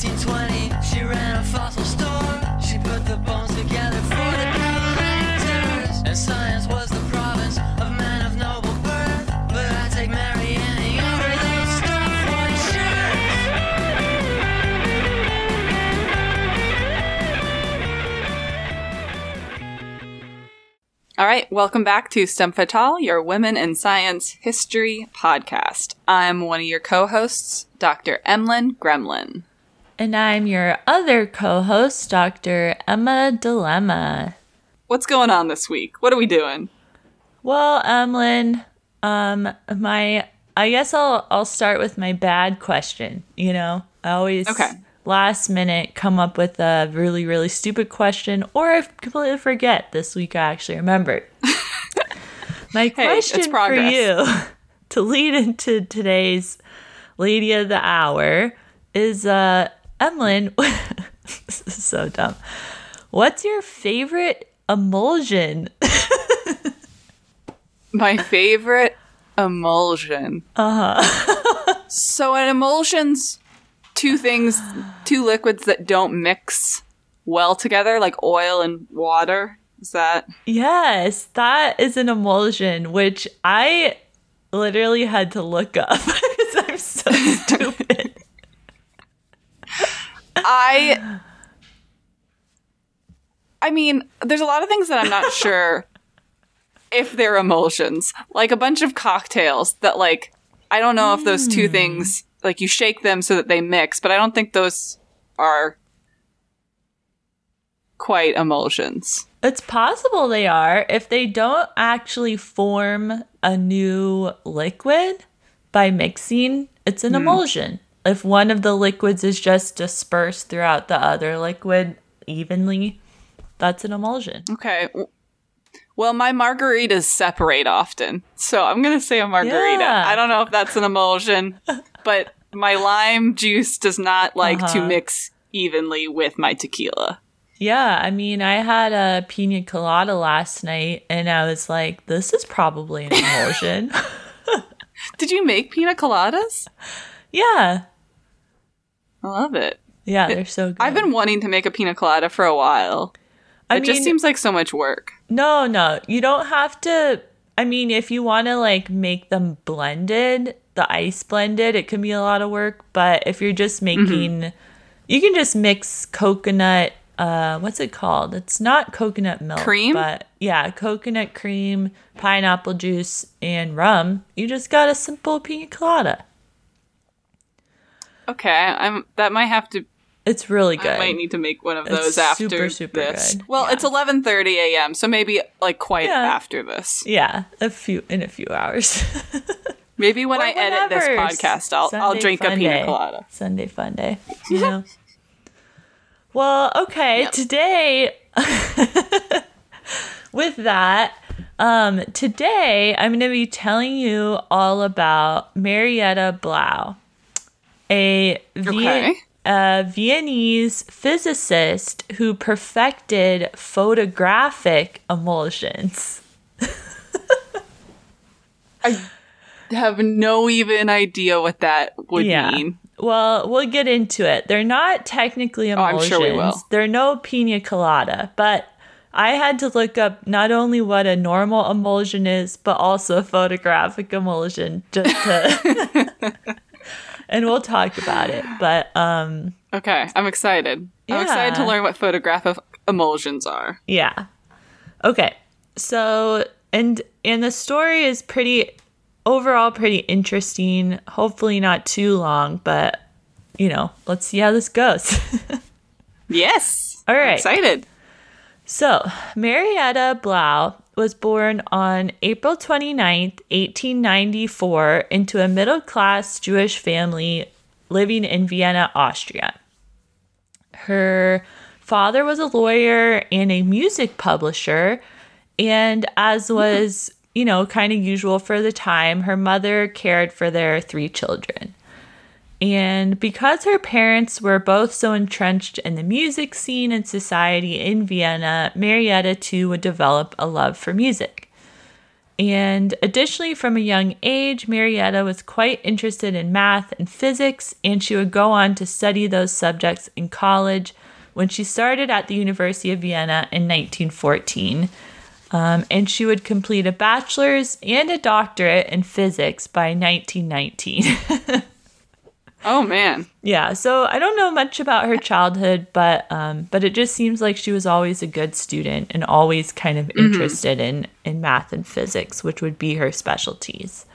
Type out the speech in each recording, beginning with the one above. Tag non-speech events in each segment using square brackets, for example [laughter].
1820, she ran a fossil store. She put the bones together for the. And science was the province of men of noble birth. But I take. All right, welcome back to STEM Fatale, your Women in Science History podcast. I'm one of your co-hosts, Dr. Emlyn Gremlin. And I'm your other co host, Dr. Emma Dilemma. What's going on this week? What are we doing? Well, Emlyn, um, my I guess I'll I'll start with my bad question. You know, I always Okay. last minute come up with a really really stupid question, or I completely forget. This week I actually remembered. [laughs] my question for you [laughs] to lead into today's lady of the hour is uh Emlyn. [laughs] this is so dumb. What's your favorite emulsion? [laughs] My favorite emulsion. Uh-huh. [laughs] so an emulsion's two things, two liquids that don't mix well together, like oil and water. Is that Yes, that is an emulsion, which I literally had to look up because I'm so stupid. I I mean, there's a lot of things that I'm not [laughs] sure if they're emulsions. Like a bunch of cocktails that like I don't know if those two hmm. things like you shake them so that they mix, but I don't think those are quite emulsions. It's possible they are if they don't actually form a new liquid by mixing, it's an hmm. emulsion. If one of the liquids is just dispersed throughout the other liquid evenly, that's an emulsion. Okay. Well, my margaritas separate often, so I'm gonna say a margarita. Yeah. I don't know if that's an emulsion, [laughs] but my lime juice does not like to Uh-huh. mix evenly with my tequila. Yeah, I mean, I had a pina colada last night and I was like, this is probably an [laughs] emulsion. [laughs] Did you make pina coladas? yeah. I love it. Yeah, they're so good. I've been wanting to make a pina colada for a while. I it just seems like so much work. No, no. You don't have to I mean, if you want to like make them blended, the ice blended, it can be a lot of work, but if you're just making you can just mix coconut uh what's it called? It's not coconut milk, Cream? but yeah, coconut cream, pineapple juice and rum. You just got a simple pina colada. Okay, I'm that might have to It's really good. I might need to make one of It's those after super, super this. good. Well, Yeah. it's 11:30 a.m., so maybe like quite Yeah. after this. yeah, a few in a few hours. [laughs] Maybe when Or I edit this podcast, I'll I'll drink a pina day. colada. Sunday fun day. [laughs] You know. well, okay. Yep. Today, [laughs] with that, um, today I'm going to be telling you all about Marietta Blau, a Vien- Okay. a Viennese physicist who perfected photographic emulsions. [laughs] I have no even idea what that would mean. Well, we'll get into it. They're not technically emulsions. Oh, I'm sure we will. They're no pina colada, but I had to look up not only what a normal emulsion is, but also a photographic emulsion just to [laughs] [laughs] and we'll talk about it. But um Okay, I'm excited. I'm excited to learn what photographic emulsions are. yeah. Okay. So and and the story is pretty overall pretty interesting. Hopefully not too long, but you know, let's see how this goes. [laughs] Yes. All right. I'm excited. So, Marietta Blau was born on April 29th, 1894, into a middle class Jewish family living in Vienna, Austria. Her father was a lawyer and a music publisher, and as was, you know, kind of usual for the time, her mother cared for their three children. And because her parents were both so entrenched in the music scene and society in Vienna, Marietta too would develop a love for music. And additionally, from a young age, Marietta was quite interested in math and physics, and she would go on to study those subjects in college when she started at the University of Vienna in 1914. Um, and she would complete a bachelor's and a doctorate in physics by 1919. [laughs] Oh man. yeah, so I don't know much about her childhood, but um, but it just seems like she was always a good student and always kind of interested in in math and physics, which would be her specialties.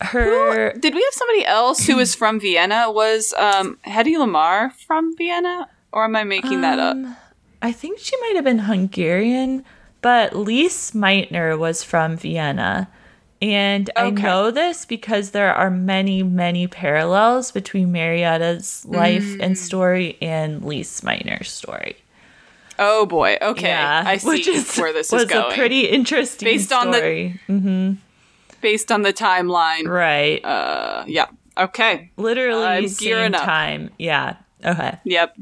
Her Did we have somebody else who was from Vienna? Was um Hedy Lamarr from Vienna? Or am I making that up? Um, I think she might have been Hungarian, but Lise Meitner was from Vienna. And I know this because there are many, many parallels between Marietta's life Mm. and story and Lise Meitner's story. Oh boy. Okay. I [laughs] see which is, where this was is going. a pretty interesting Based on the- story. Based on the timeline. right. Uh yeah. Okay. Literally I'm same up. time. Yeah. Okay. Yep.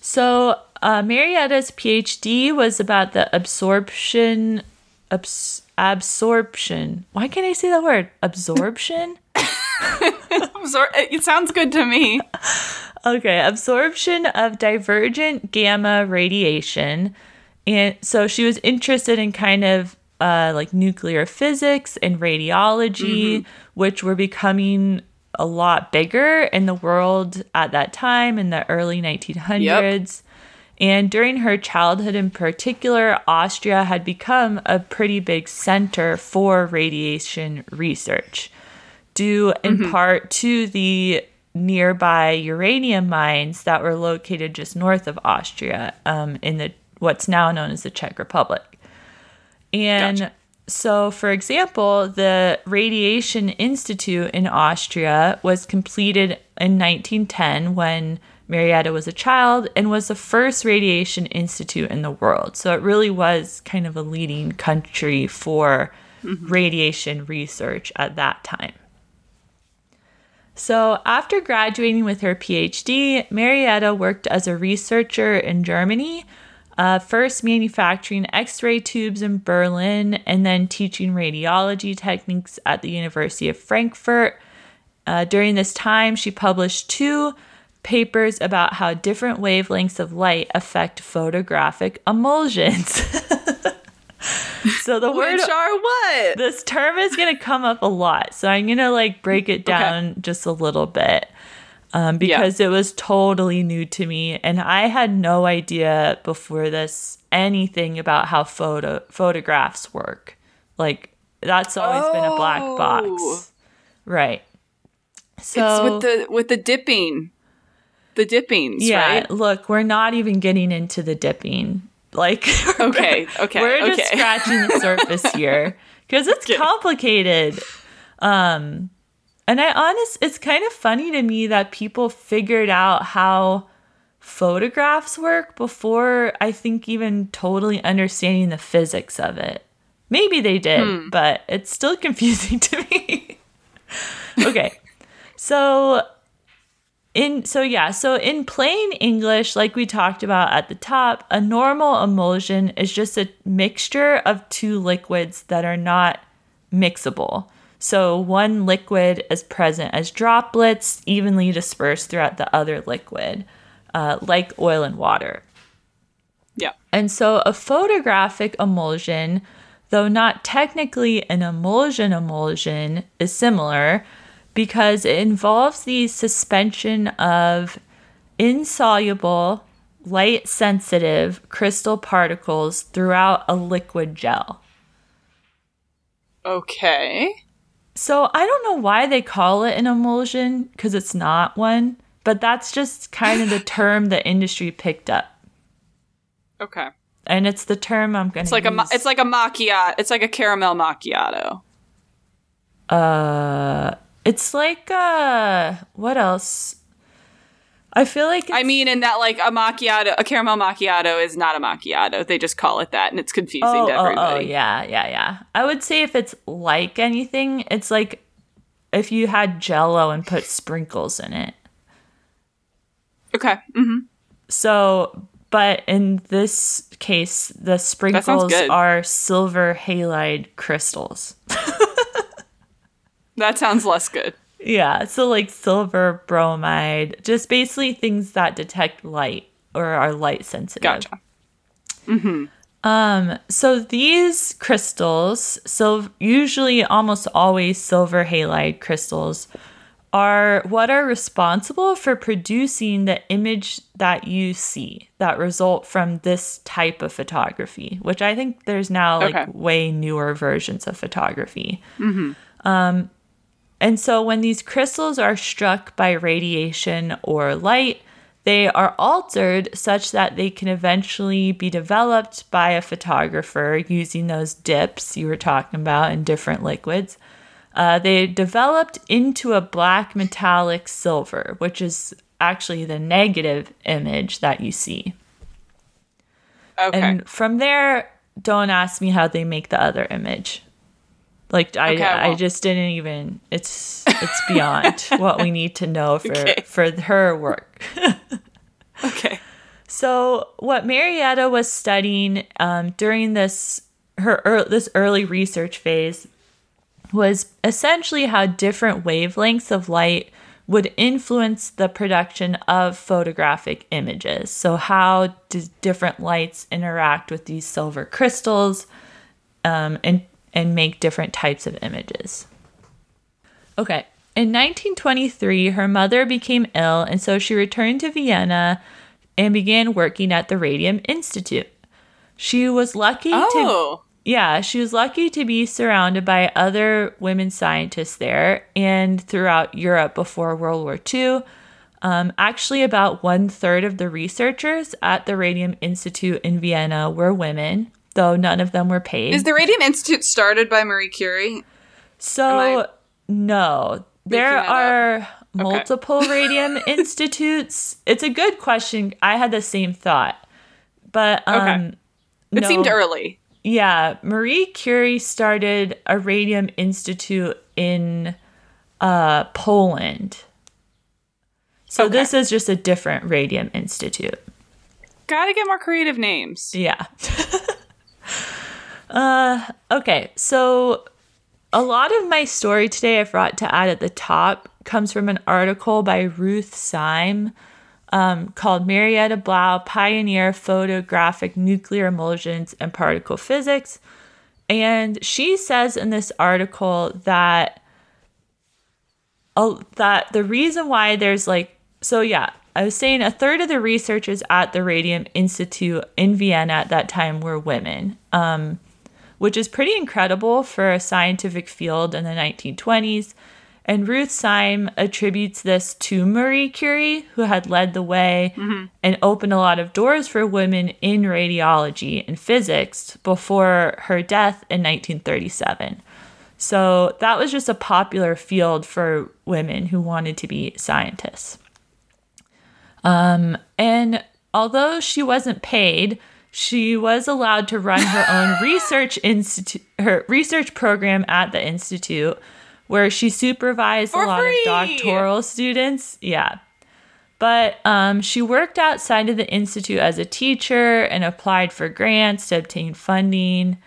So, uh, Marietta's PhD was about the absorption, abs- absorption. Why can't I say that word? Absorption. [laughs] Absor- it sounds good to me. okay, absorption of divergent gamma radiation, and so she was interested in kind of uh, like nuclear physics and radiology, which were becoming a lot bigger in the world at that time in the early 1900s. And during her childhood in particular, Austria had become a pretty big center for radiation research, due in part to the nearby uranium mines that were located just north of Austria um, in the what's now known as the Czech Republic. And Gotcha. so, for example, the Radiation Institute in Austria was completed in 1910 when Marietta was a child and was the first radiation institute in the world. So, it really was kind of a leading country for radiation research at that time. So, after graduating with her PhD, Marietta worked as a researcher in Germany, uh, first manufacturing X ray tubes in Berlin and then teaching radiology techniques at the University of Frankfurt. Uh, during this time, she published two papers about how different wavelengths of light affect photographic emulsions. [laughs] so, the [laughs] word Which are what? this term is going to come up a lot. So I'm going to like break it down just a little bit um, because it was totally new to me. And I had no idea before this anything about how photo photographs work. Like that's always been a black Oh. box. Right. So it's with the with the dipping. The dippings, yeah, right? look, we're not even getting into the dipping. Like, [laughs] Okay, okay, we're just scratching the [laughs] surface here because it's complicated. Um, and I honest, it's kind of funny to me that people figured out how photographs work before I think even totally understanding the physics of it. Maybe they did, Hmm. but it's still [laughs] confusing to me. okay. So in so yeah, so in plain English, like we talked about at the top, a normal emulsion is just a mixture of two liquids that are not mixable. So one liquid is present as droplets evenly dispersed throughout the other liquid, uh, like oil and water. Yeah. And so a photographic emulsion, though not technically an emulsion emulsion, is similar because it involves the suspension of insoluble, light sensitive crystal particles throughout a liquid gel. Okay. So I don't know why they call it an emulsion because it's not one, but that's just kind of the [laughs] term the industry picked up. Okay. And it's the term I'm going to It's like a it's like a macchiato. It's like a caramel macchiato. Uh, it's like uh, what else? I feel like it's, I mean, in that like a macchiato, a caramel macchiato is not a macchiato. They just call it that, and it's confusing oh, to oh, everybody. oh, yeah, yeah, yeah. I would say if it's like anything, it's like if you had Jello and put sprinkles in it. Okay. Mm-hmm. So but in this case, the sprinkles are silver halide crystals. [laughs] That sounds less good. Yeah, so like silver bromide, just basically things that detect light or are light sensitive. Gotcha. Mm-hmm. Um, so these crystals, so usually almost always silver halide crystals, are what are responsible for producing the image that you see that result from this type of photography, which I think there's now like Okay. way newer versions of photography. Mm-hmm. Um, and so when these crystals are struck by radiation or light, they are altered such that they can eventually be developed by a photographer using those dips you were talking about in different liquids. Uh, they developed into a black metallic silver, which is actually the negative image that you see. Okay. And from there, don't ask me how they make the other image. Like I, Okay, I I just didn't even. It's [laughs] it's beyond what we need to know for Okay. for her work. [laughs] okay. So, what Marietta was studying um, during this her ear this early research phase was essentially how different wavelengths of light would influence the production of photographic images. So, how do different lights interact with these silver crystals um, and and make different types of images? Okay. In 1923, her mother became ill, and so she returned to Vienna and began working at the Radium Institute. She was lucky to Oh. yeah, she was lucky to be surrounded by other women scientists there and throughout Europe before World War II. Um, actually, about one third of the researchers at the Radium Institute in Vienna were women, though none of them were paid. Is the Radium Institute started by Marie Curie? So no, there are multiple radium [laughs] institutes. It's a good question. I had the same thought, but um, Okay. It no. seemed early. Yeah, Marie Curie started a radium institute in uh, Poland. So Okay. this is just a different radium institute. Gotta get more creative names. Yeah. [laughs] uh, okay, so a lot of my story today I forgot to add at the top comes from an article by Ruth Sime um, called Marietta Blau Pioneer Photographic Nuclear Emulsions and Particle Physics. And she says in this article that oh, that the reason why there's like so yeah i was saying a third of the researchers at the radium institute in vienna at that time were women um, which is pretty incredible for a scientific field in the 1920s and ruth sime attributes this to marie curie who had led the way and opened a lot of doors for women in radiology and physics before her death in 1937 so that was just a popular field for women who wanted to be scientists. Um, and although she wasn't paid, she was allowed to run her own [laughs] research institute, her research program at the institute, where she supervised For a lot free! of doctoral students. Yeah. But um, she worked outside of the institute as a teacher and applied for grants to obtain funding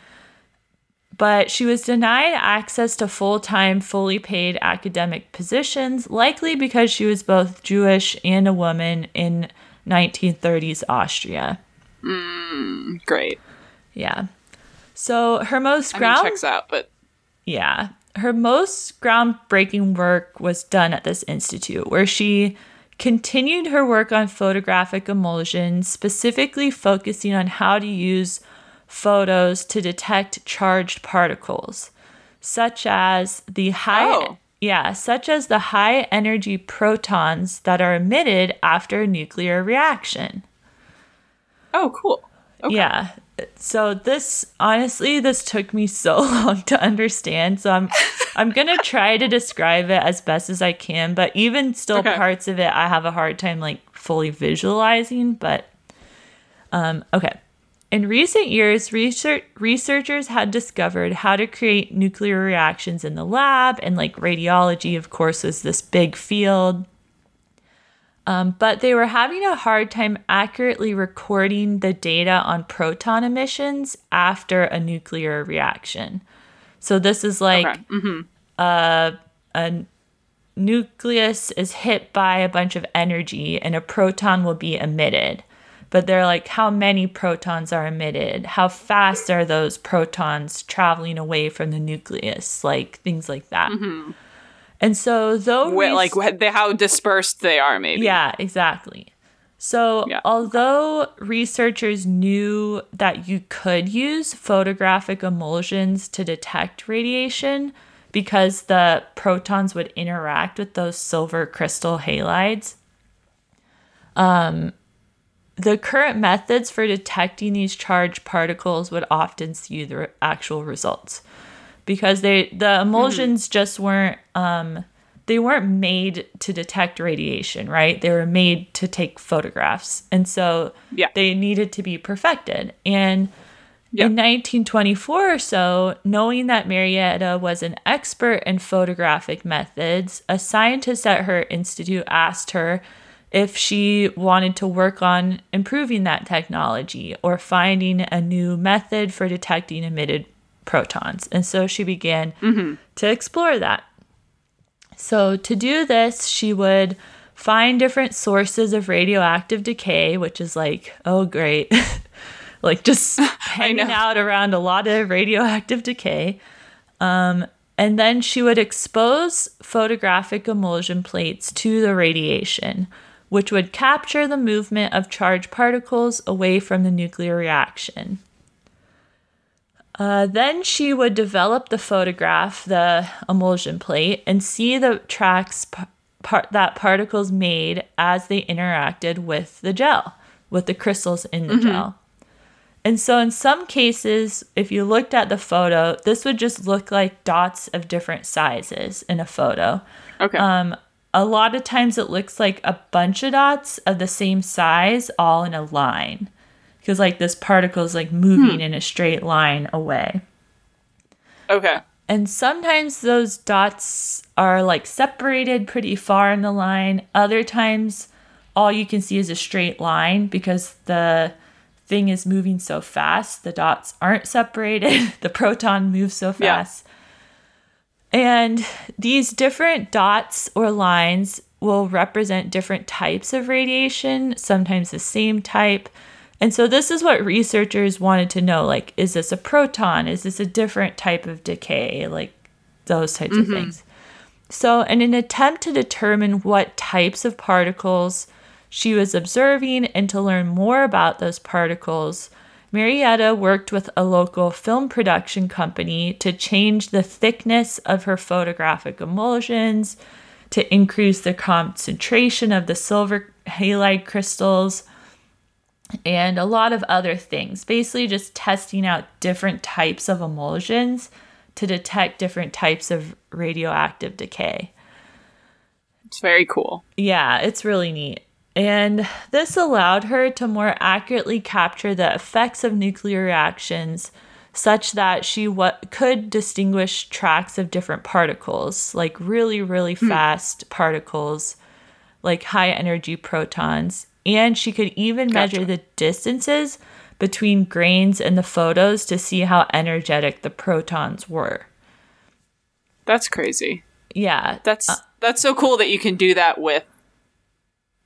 but she was denied access to full time, fully paid academic positions, likely because she was both Jewish and a woman in 1930s Austria. Mm, great. Yeah. So her most I mean, checks out, but yeah. Her most groundbreaking work was done at this institute, where she continued her work on photographic emulsions, specifically focusing on how to use photos to detect charged particles, such as the high Oh. yeah, such as the high energy protons that are emitted after a nuclear reaction. Oh, cool. Okay. Yeah. So this honestly this took me so [laughs] long to understand. So I'm I'm going [laughs] to try to describe it as best as I can, but even still Okay. parts of it I have a hard time like fully visualizing, but um okay. In recent years, research, researchers had discovered how to create nuclear reactions in the lab, and like radiology, of course, is this big field. Um, but they were having a hard time accurately recording the data on proton emissions after a nuclear reaction. So this is like Okay. Mm-hmm. uh, a nucleus is hit by a bunch of energy and a proton will be emitted. But they're like, how many protons are emitted? How fast are those protons traveling away from the nucleus? Like things like that. And so, though, res- like how dispersed they are, maybe. yeah, exactly. So, Yeah. although researchers knew that you could use photographic emulsions to detect radiation because the protons would interact with those silver crystal halides, um, the current methods for detecting these charged particles would often skew the actual results because they the emulsions just weren't um, they weren't made to detect radiation, right? They were made to take photographs. And so Yeah. they needed to be perfected. And Yeah. in 1924 or so, knowing that Marietta was an expert in photographic methods, a scientist at her institute asked her if she wanted to work on improving that technology or finding a new method for detecting emitted protons. And so she began to explore that. So, to do this, she would find different sources of radioactive decay, which is like, oh, great. [laughs] like just [laughs] hanging out around a lot of radioactive decay. Um, and then she would expose photographic emulsion plates to the radiation, which would capture the movement of charged particles away from the nuclear reaction. Uh, then she would develop the photograph, the emulsion plate, and see the tracks par- that particles made as they interacted with the gel, with the crystals in the gel. And so, in some cases, if you looked at the photo, this would just look like dots of different sizes in a photo. Okay. Um, a lot of times it looks like a bunch of dots of the same size all in a line because like this particle is like moving hmm. in a straight line away okay. and sometimes those dots are like separated pretty far in the line other times all you can see is a straight line because the thing is moving so fast the dots aren't separated [laughs] the proton moves so fast. Yeah. and these different dots or lines will represent different types of radiation, sometimes the same type. And so this is what researchers wanted to know like is this a proton? Is this a different type of decay? Like those types of mm-hmm. things. So, in an attempt to determine what types of particles she was observing and to learn more about those particles, Marietta worked with a local film production company to change the thickness of her photographic emulsions, to increase the concentration of the silver halide crystals, and a lot of other things. Basically, just testing out different types of emulsions to detect different types of radioactive decay. It's very cool. Yeah, it's really neat. And this allowed her to more accurately capture the effects of nuclear reactions such that she what could distinguish tracks of different particles, like really really hmm. fast particles, like high energy protons, and she could even Gotcha. measure the distances between grains in the photos to see how energetic the protons were. That's crazy. Yeah, That's that's so cool that you can do that with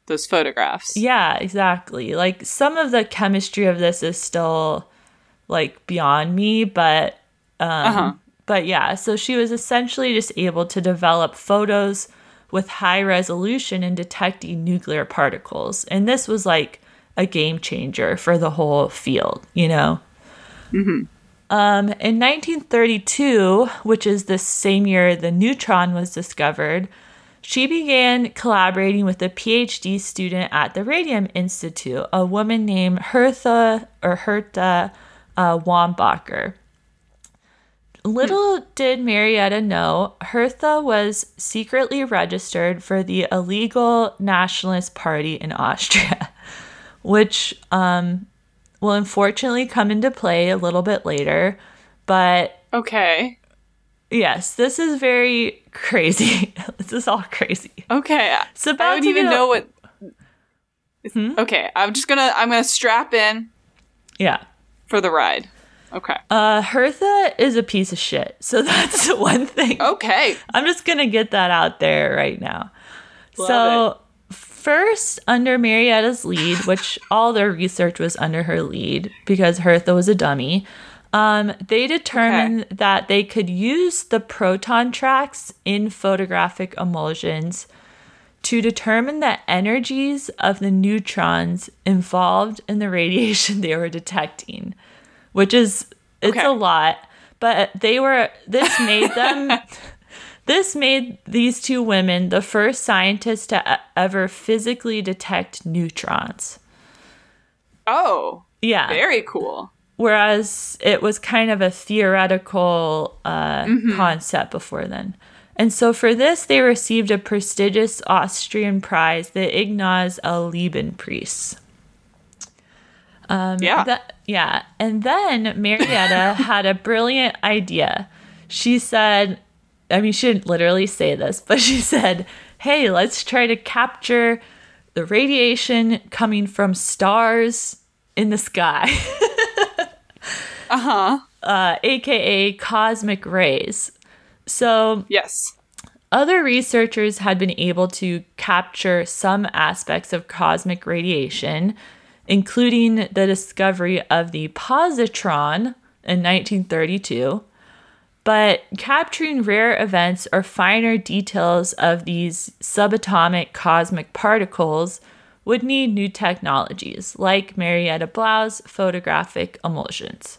those photographs. Yeah, exactly. Like some of the chemistry of this is still like beyond me, but um Uh-huh. but yeah, so she was essentially just able to develop photos with high resolution in detecting nuclear particles. And this was like a game changer for the whole field, you know. Um, in 1932, which is the same year the neutron was discovered, she began collaborating with a PhD student at the Radium Institute, a woman named Hertha or Herta uh, Wambacher. Little did Marietta know, Hertha was secretly registered for the illegal Nationalist Party in Austria, [laughs] which um, will unfortunately come into play a little bit later. But Okay. yes, this is very crazy. [laughs] this is all crazy. Okay. It's about I don't even know what Okay, I'm just gonna I'm gonna strap in Yeah. for the ride. Okay. Uh, Hertha is a piece of shit. So [laughs] that's one thing. Okay. I'm just going to get that out there right now. Love so, first, under Marietta's lead, which [laughs] all their research was under her lead because Hertha was a dummy, um, they determined that they could use the proton tracks in photographic emulsions to determine the energies of the neutrons involved in the radiation [laughs] they were detecting, which is it's Okay. a lot. But they were this made them [laughs] this made these two women the first scientists to ever physically detect neutrons. Oh, Yeah. very cool. whereas it was kind of a theoretical uh, concept before then. And so for this, they received a prestigious Austrian prize, the Ignaz L. Liebenpreis. Yeah. That, yeah. And then Marietta [laughs] had a brilliant idea. She said, I mean, she didn't literally say this, but she [laughs] said, hey, let's try to capture the radiation coming from stars in the sky. [laughs] uh-huh. uh, aka cosmic rays. So, Yes. other researchers had been able to capture some aspects of cosmic radiation, including the discovery of the positron in 1932. But capturing rare events or finer details of these subatomic cosmic particles would need new technologies like Marietta Blau's photographic emulsions.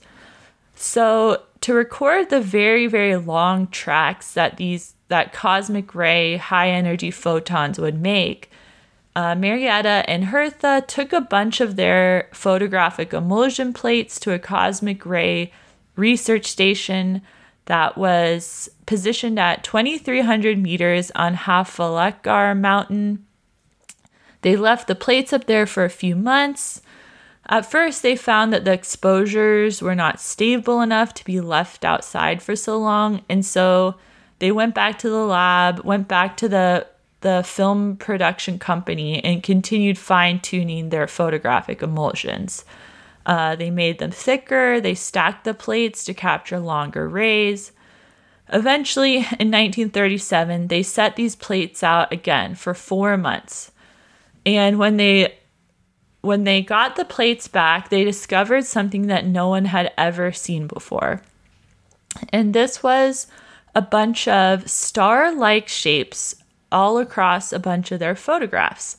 So to record the very very long tracks that these that cosmic ray high energy photons would make, uh, Marietta and Hertha took a bunch of their photographic emulsion plates to a cosmic ray research station that was positioned at 2,300 meters on Hafelekar Mountain. They left the plates up there for a few months. At first, they found that the exposures were not stable enough to be left outside for so long, and so they went back to the lab, went back to the the film production company, and continued fine tuning their photographic emulsions. Uh, they made them thicker. They stacked the plates to capture longer rays. Eventually, in 1937, they set these plates out again for four months. And when they when they got the plates back, they discovered something that no one had ever seen before. And this was a bunch of star like shapes all across a bunch of their photographs.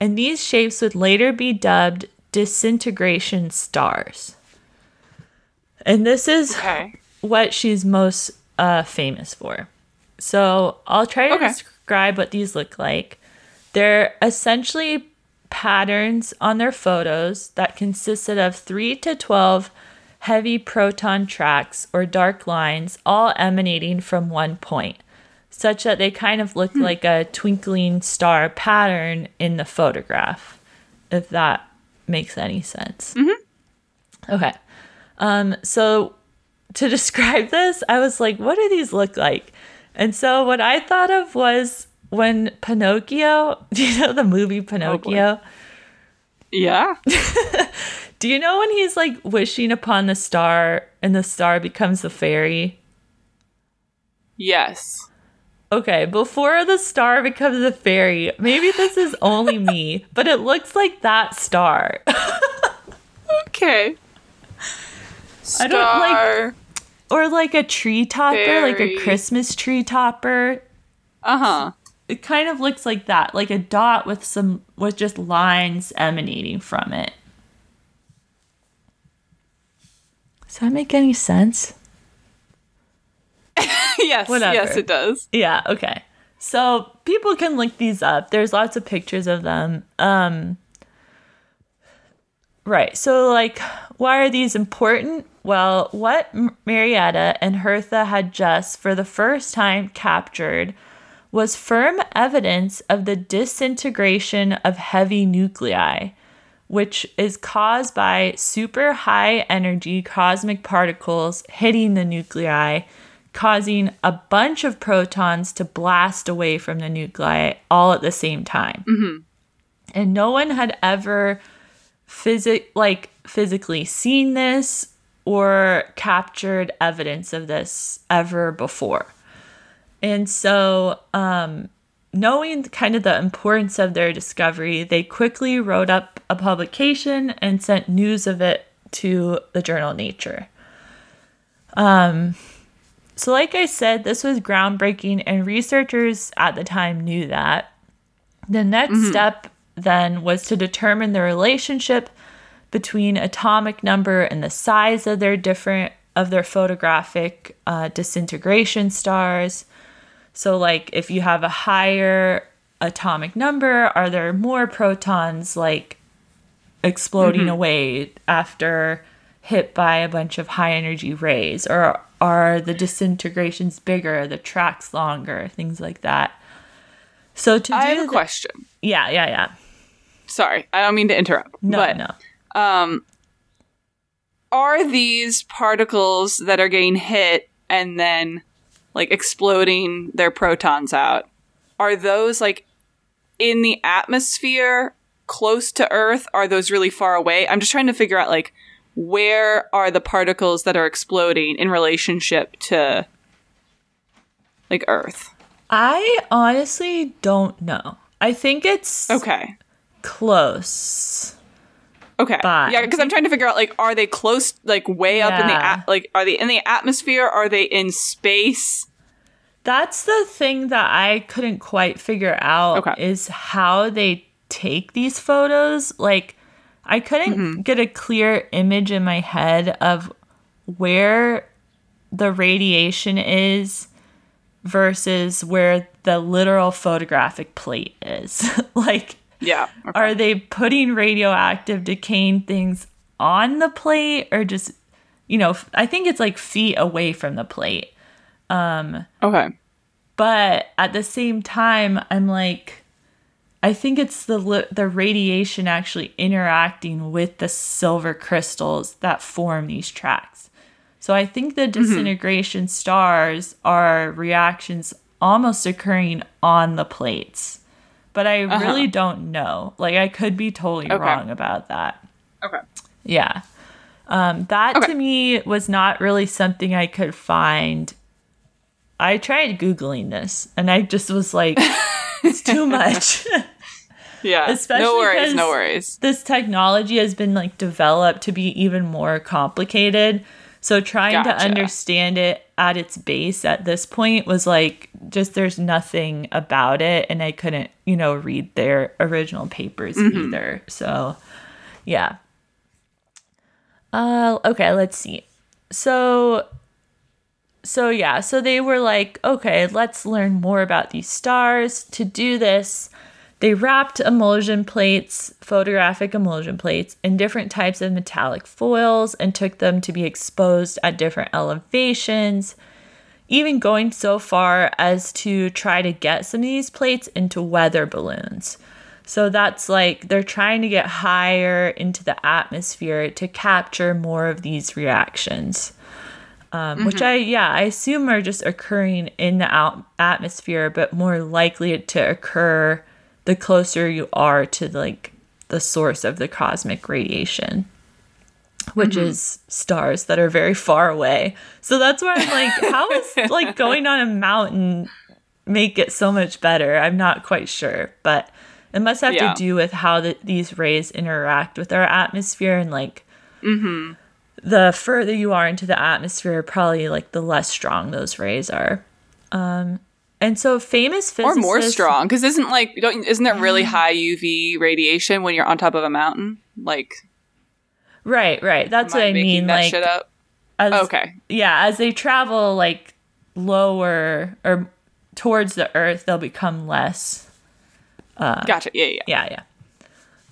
And these shapes would later be dubbed disintegration stars. And this is Okay. what she's most uh, famous for. So I'll try to Okay. describe what these look like. They're essentially patterns on their photos that consisted of 3 to 12 heavy proton tracks or dark lines, all emanating from one point, such that they kind of look like a twinkling star pattern in the photograph, if that makes any sense. Okay. Um, so to [laughs] describe this, I was like, what do these look like? And so what I thought of was when Pinocchio, [laughs] do you know the movie Pinocchio? Yeah. [laughs] do you know when he's like wishing upon the star and the star becomes the fairy? Yes. Okay, before the star becomes a fairy, maybe this is only me, [laughs] but it looks like that star. Okay. I don't like- Star. or like a tree topper, like a Christmas tree topper. Uh-huh. it kind of looks like that, like a dot with some with just lines emanating from it. Does that make any sense? [laughs] yes. Whatever. Yes, it does. Yeah, okay. So people can look these up. There's lots of pictures of them. Um Right. So like why are these important? Well, what Marietta and Hertha had just for the first time captured was firm evidence of the disintegration of heavy nuclei, which is caused by super high energy cosmic particles hitting the nuclei, causing a bunch of protons to blast away from the nuclei all at the same time. And no one had ever physic like physically seen this or captured evidence of this ever before. And so, um, knowing kind of the importance of their discovery, they quickly wrote up a publication and sent news of it to the journal Nature. Um, so, like I said, this was groundbreaking, and researchers at the time knew that. The next mm-hmm. step then was to determine the relationship between atomic number and the size of their different of their photographic uh, disintegration stars. So, like, if you have a higher atomic number, are there more protons like exploding mm-hmm. away after hit by a bunch of high energy rays, or are the disintegrations bigger, the tracks longer, things like that? So, to I have a th- question. Yeah, yeah, yeah. Sorry, I don't mean to interrupt. No, but, no. Um, are these particles that are getting hit and then like exploding their protons out? Are those like in the atmosphere close to Earth? Are those really far away? I'm just trying to figure out like where are the particles that are exploding in relationship to like Earth? I honestly don't know. I think it's okay. Close. Okay. Yeah, because I'm trying to figure out like, are they close, like way yeah. up in the at- like, are they in the atmosphere? Are they in space? That's the thing that I couldn't quite figure out okay. is how they take these photos. Like, I couldn't mm-hmm. get a clear image in my head of where the radiation is versus where the literal photographic plate is. [laughs] like, yeah. Okay. Are they putting radioactive decaying things on the plate or just, you know, I think it's like feet away from the plate. Um, okay. But at the same time, I'm like, I think it's the the radiation actually interacting with the silver crystals that form these tracks. So I think the mm-hmm. disintegration mm-hmm. stars are reactions almost occurring on the plates but I uh-huh. really don't know. Like I could be totally okay. wrong about that. Okay. Yeah. Um, that okay. to me was not really something I could find. I tried googling this, and I just was like, [laughs] "It's too much." [laughs] yeah. Especially no worries. No worries. This technology has been like developed to be even more complicated. So trying gotcha. to understand it at its base at this point was like just there's nothing about it and I couldn't, you know, read their original papers mm-hmm. either. So yeah. Uh okay, let's see. So so yeah, so they were like, okay, let's learn more about these stars. To do this, they wrapped emulsion plates, photographic emulsion plates, in different types of metallic foils and took them to be exposed at different elevations, even going so far as to try to get some of these plates into weather balloons. So that's like they're trying to get higher into the atmosphere to capture more of these reactions. Um, mm-hmm. Which I, yeah, I assume are just occurring in the out- atmosphere, but more likely to occur the closer you are to like the source of the cosmic radiation which mm-hmm. is stars that are very far away. So that's where I'm like, how [laughs] is like going on a mountain make it so much better? I'm not quite sure, but it must have yeah. to do with how the, these rays interact with our atmosphere and like mm-hmm. The further you are into the atmosphere, probably like the less strong those rays are. Um, and so famous physicists or more strong because isn't like don't isn't there really high UV radiation when you're on top of a mountain? Like, right, right. That's what I mean. That like. As, okay. Yeah, as they travel like lower or towards the Earth, they'll become less. Uh, gotcha. Yeah, yeah, yeah, yeah.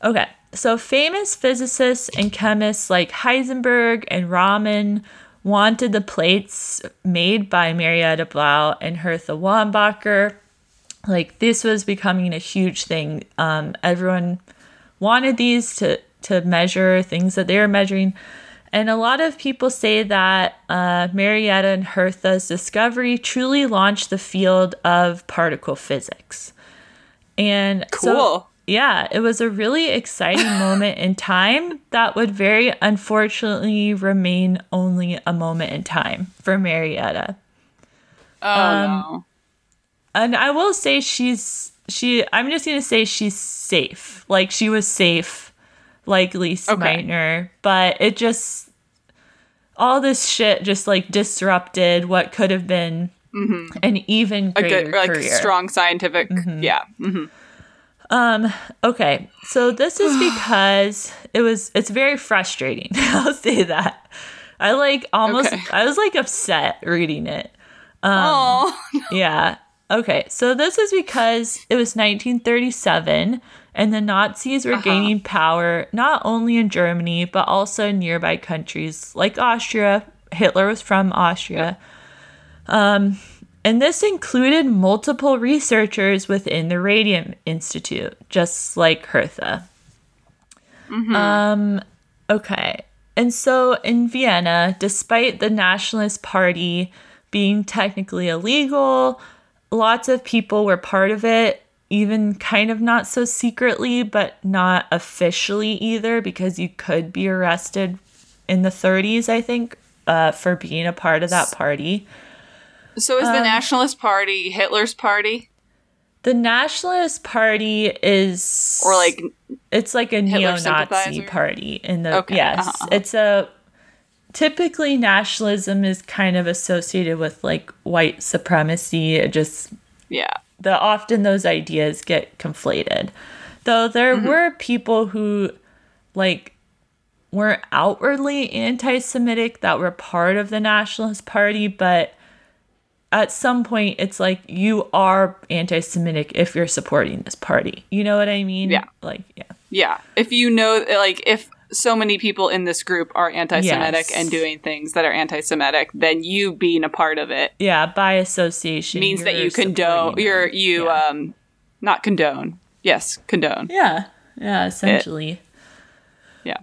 Okay, so famous physicists and chemists like Heisenberg and Raman wanted the plates made by Marietta Blau and Hertha Wambacher. Like this was becoming a huge thing. Um, everyone wanted these to to measure things that they were measuring. And a lot of people say that uh, Marietta and Hertha's discovery truly launched the field of particle physics. And cool. So, yeah, it was a really exciting moment in time that would very unfortunately remain only a moment in time for Marietta. Oh Um, no. And I will say she's she I'm just gonna say she's safe. Like she was safe, like Lise Okay. Meitner, but it just all this shit just like disrupted what could have been mm-hmm. an even A good, like career. strong scientific. Mm-hmm. Yeah. Mm-hmm. Mhm. Okay, so this is [sighs] because it was it's very frustrating. [laughs] I'll say that. I like almost Okay. I was like upset reading it. Um, Oh. Yeah. Okay, so this is because it was 1937 and the Nazis were gaining power not only in Germany but also in nearby countries like Austria. Hitler was from Austria. Um, and this included multiple researchers within the Radium Institute, just like Hertha. Um, okay. And so in Vienna, despite the Nationalist Party being technically illegal, lots of people were part of it, even kind of not so secretly, but not officially either, because you could be arrested in the 30s, I think, uh, for being a part of that party. So is Um, the Nationalist Party Hitler's party, The Nationalist Party is or like it's like a Hitler neo-Nazi party in the Okay, yes, uh-huh, it's a typically nationalism is kind of associated with like white supremacy. It just yeah, the often those ideas get conflated. Though there Mm-hmm. were people who like weren't outwardly anti-Semitic that were part of the Nationalist Party, but at some point it's like you are anti-Semitic if you're supporting this party. You know what I mean? Yeah. Like yeah. yeah. If you know, like, if so many people in this group are anti-Semitic Yes. and doing things that are anti-Semitic, then you being a part of it Yeah, by association means that you're condone. You're you yeah. um, not condone. Yes, condone. yeah, yeah, essentially. Yeah.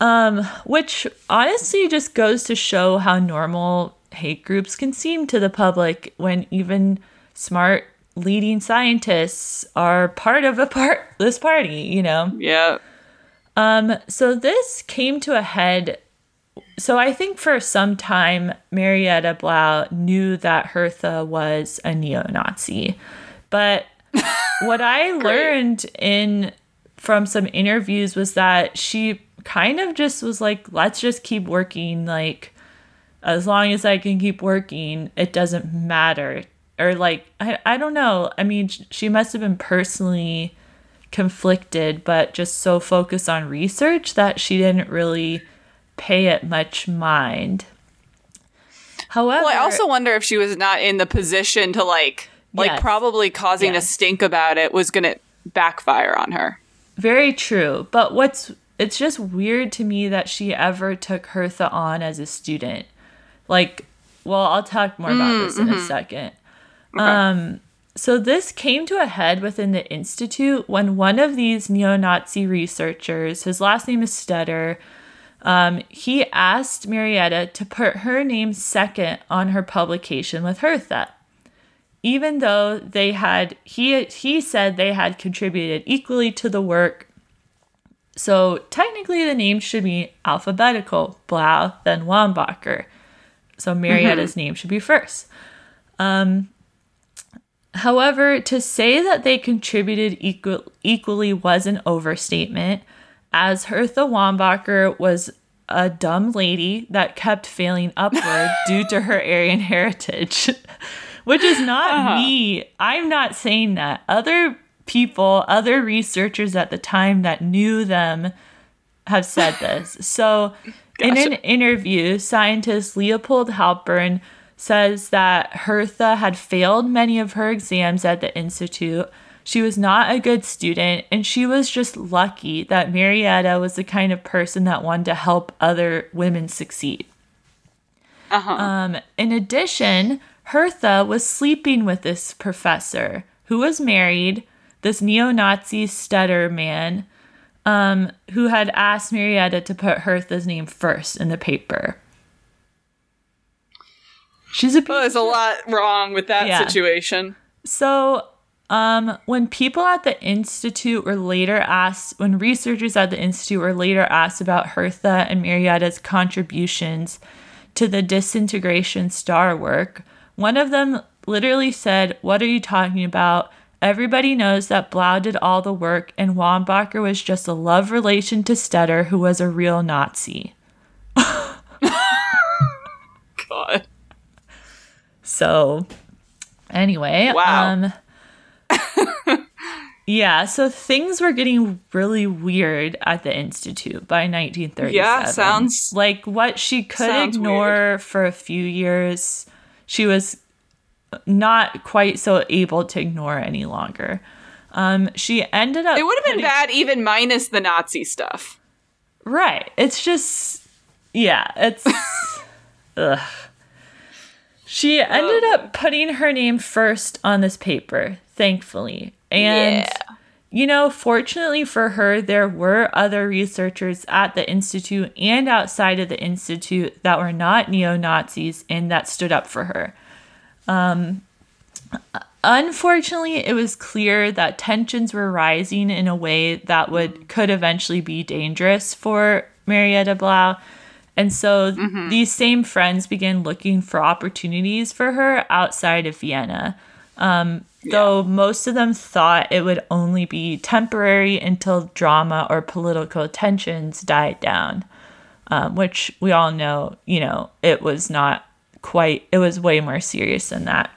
Um which honestly just goes to show how normal hate groups can seem to the public when even smart leading scientists are part of a part [laughs] this party, you know. Yeah. Um so this came to a head. So I think for some time Marietta Blau knew that Hertha was a neo-Nazi. But [laughs] what I learned in from some interviews was that she kind of just was like, let's just keep working. Like, as long as I can keep working, it doesn't matter. Or, like, I, I don't know. I mean, she must have been personally conflicted, but just so focused on research that she didn't really pay it much mind. However, Well, I also wonder if she was not in the position to like, like Yes. probably causing Yes. a stink about it was going to backfire on her. Very true. But what's it's just weird to me that she ever took Hertha on as a student. Like, well, I'll talk more about this in a second. Um so this came to a head within the institute when one of these neo-Nazi researchers, his last name is Stetter, um, he asked Marietta to put her name second on her publication with Hertha even though they had he he said they had contributed equally to the work. So technically the name should be alphabetical blau then wambacher so marietta's name should be first um however to say that they contributed equal, equally was an overstatement as hertha wambacher was a dumb lady that kept failing upward [laughs] due to her aryan heritage [laughs] which is not me. I'm not saying that. Other people, other researchers at the time that knew them have said this. So, in an interview, scientist Leopold Halpern says that Hertha had failed many of her exams at the institute. She was not a good student, and she was just lucky that Marietta was the kind of person that wanted to help other women succeed. Um, in addition, Hertha was sleeping with this professor who was married, this neo Nazi Stetter man, um, who had asked Marietta to put Hertha's name first in the paper. She's a Well, there's a lot wrong with that Yeah. situation. So, Um, when people at the institute were later asked, when researchers at the institute were later asked about Hertha and Marietta's contributions to the disintegration star work, one of them literally said, "What are you talking about?" Everybody knows that Blau did all the work and Wambacher was just a love relation to Stetter, who was a real Nazi. God. So, anyway, Wow. um [laughs] Yeah, so things were getting really weird at the institute by 1937. Yeah, sounds- like what she could ignore for a few years, she was not quite so able to ignore any longer. Um, she ended up It would have been putting- bad even minus the Nazi stuff. Right. It's just, yeah, it's. [laughs] ugh. She ended up putting her name first on this paper, thankfully. And, Yeah. you know, fortunately for her, there were other researchers at the Institute and outside of the Institute that were not neo Nazis and that stood up for her. Unfortunately, it was clear that tensions were rising in a way that would could eventually be dangerous for Marietta Blau. And so these same friends began looking for opportunities for her outside of Vienna. Um, Though most of them thought it would only be temporary until drama or political tensions died down, um, which we all know, you know, it was not quite, it was way more serious than that.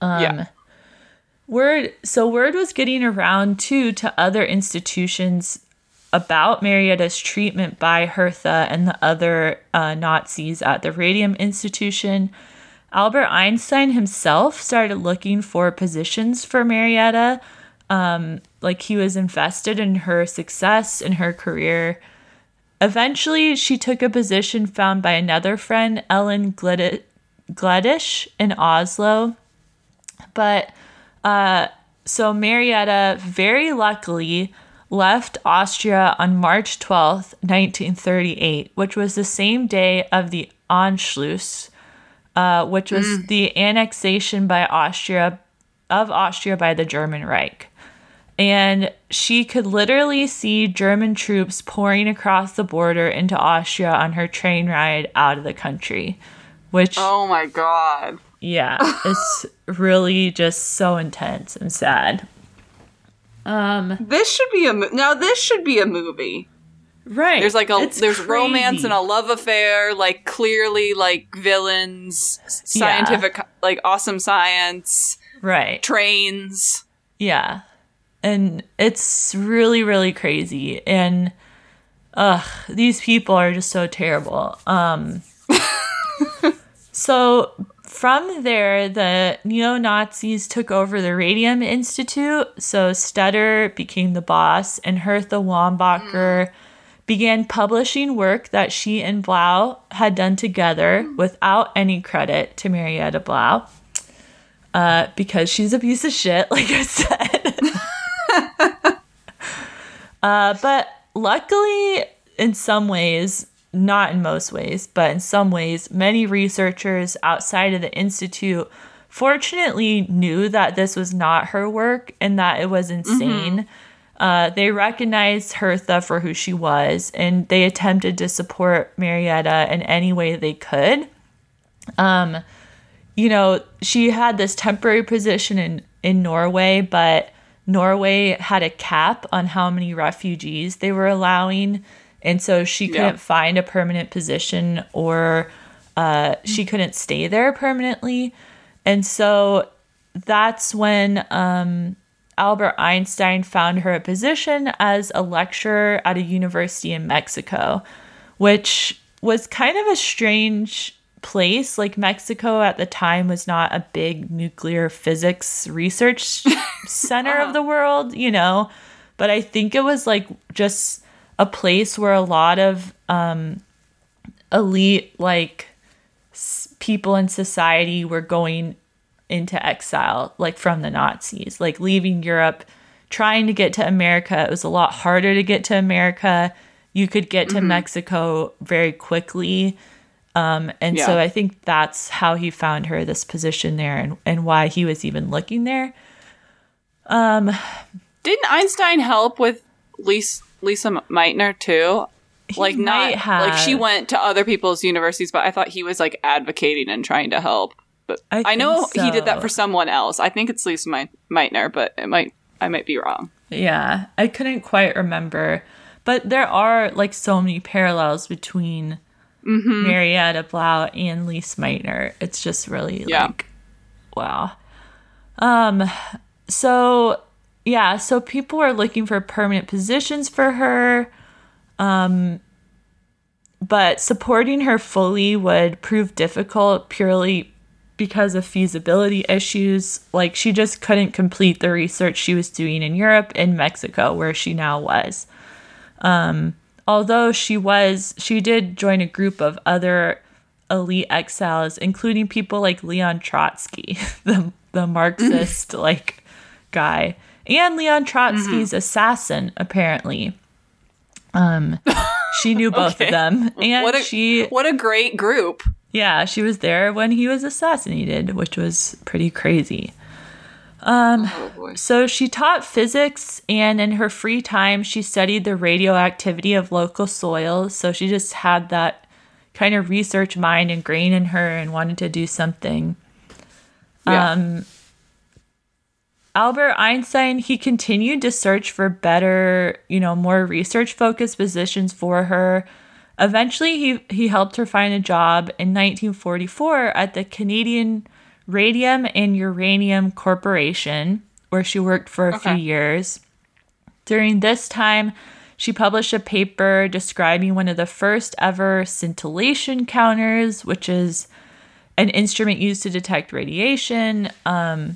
Um, yeah. Word so word was getting around too to other institutions about Marietta's treatment by Hertha and the other uh, Nazis at the Radium Institution. Albert Einstein himself started looking for positions for Marietta. Um, like he was invested in her success in her career. Eventually, she took a position found by another friend, Ellen Gledi- Gleditsch, in Oslo. But uh, so Marietta very luckily left Austria on March 12th, 1938, which was the same day of the Anschluss, uh, which was the annexation by Austria of Austria by the German Reich. And she could literally see German troops pouring across the border into Austria on her train ride out of the country, which Oh my god. yeah, [laughs] it's really just so intense and sad. Um, This should be a mo- now. This should be a movie. right. There's like a It's there's romance and a love affair. Like clearly like villains, s- Yeah. scientific like awesome science, right. trains. Yeah. And it's really, really crazy. And ugh, these people are just so terrible. Um [laughs] so from there, the neo Nazis took over the Radium Institute. So Stetter became the boss, and Hertha Wambacher began publishing work that she and Blau had done together without any credit to Marietta Blau. Uh, because she's a piece of shit, [laughs] like I said. [laughs] [laughs] uh, but luckily, in some ways, not in most ways, but in some ways, many researchers outside of the Institute fortunately knew that this was not her work and that it was insane. Uh, they recognized Hertha for who she was and they attempted to support Marietta in any way they could. Um, you know, she had this temporary position in, in Norway, but Norway had a cap on how many refugees they were allowing. And so she couldn't find a permanent position or uh, she couldn't stay there permanently. And so that's when um, Albert Einstein found her a position as a lecturer at a university in Mexico, which was kind of a strange place. Like, Mexico at the time was not a big nuclear physics research [laughs] center of the world, you know, but I think it was like just a place where a lot of um, elite, like, s- people in society were going into exile, like from the Nazis, like leaving Europe, trying to get to America. It was a lot harder to get to America. You could get to Mexico very quickly. Um, and so I think that's how he found her this position there and, and why he was even looking there. Um, Didn't Einstein help with Lise, Lise Meitner too? Like not have. like she went to other people's universities, but I thought he was like advocating and trying to help. But I I, know think he did that for someone else. I think it's Lise Mei- Meitner, but it might I might be wrong. yeah, I couldn't quite remember, but there are like so many parallels between Marietta Blau and Lise Meitner. It's just really Yeah. like, wow. Um, so yeah, so people are looking for permanent positions for her. Um, but supporting her fully would prove difficult purely because of feasibility issues. Like she just couldn't complete the research she was doing in Europe and Mexico, where she now was. Um, although she was, she did join a group of other elite exiles, including people like Leon Trotsky, [laughs] the the Marxist [laughs] like guy, and Leon Trotsky's assassin. Apparently, um, she knew [laughs] both Okay. of them, and what a she what a great group. yeah, she was there when he was assassinated, which was pretty crazy. Um, Oh. So she taught physics, and in her free time, she studied the radioactivity of local soils. So she just had that kind of research mind ingrained in her and wanted to do something. Yeah. Um, Albert Einstein, he continued to search for better, you know, more research focused positions for her. Eventually, he, he helped her find a job in 1944 at the Canadian Radium and Uranium Corporation, where she worked for a few years. During this time, she published a paper describing one of the first ever scintillation counters, which is an instrument used to detect radiation. Um,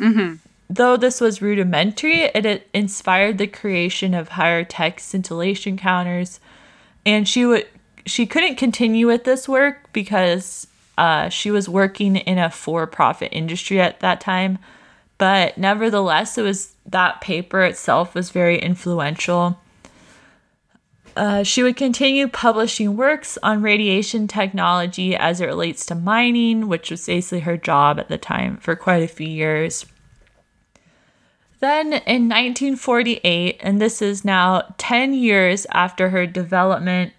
Though this was rudimentary, it, it inspired the creation of higher tech scintillation counters. And she would she couldn't continue with this work because uh, she was working in a for-profit industry at that time. But nevertheless, it was that paper itself was very influential. Uh, she would continue publishing works on radiation technology as it relates to mining, which was basically her job at the time for quite a few years. Then in 1948, and this is now 10 years after her development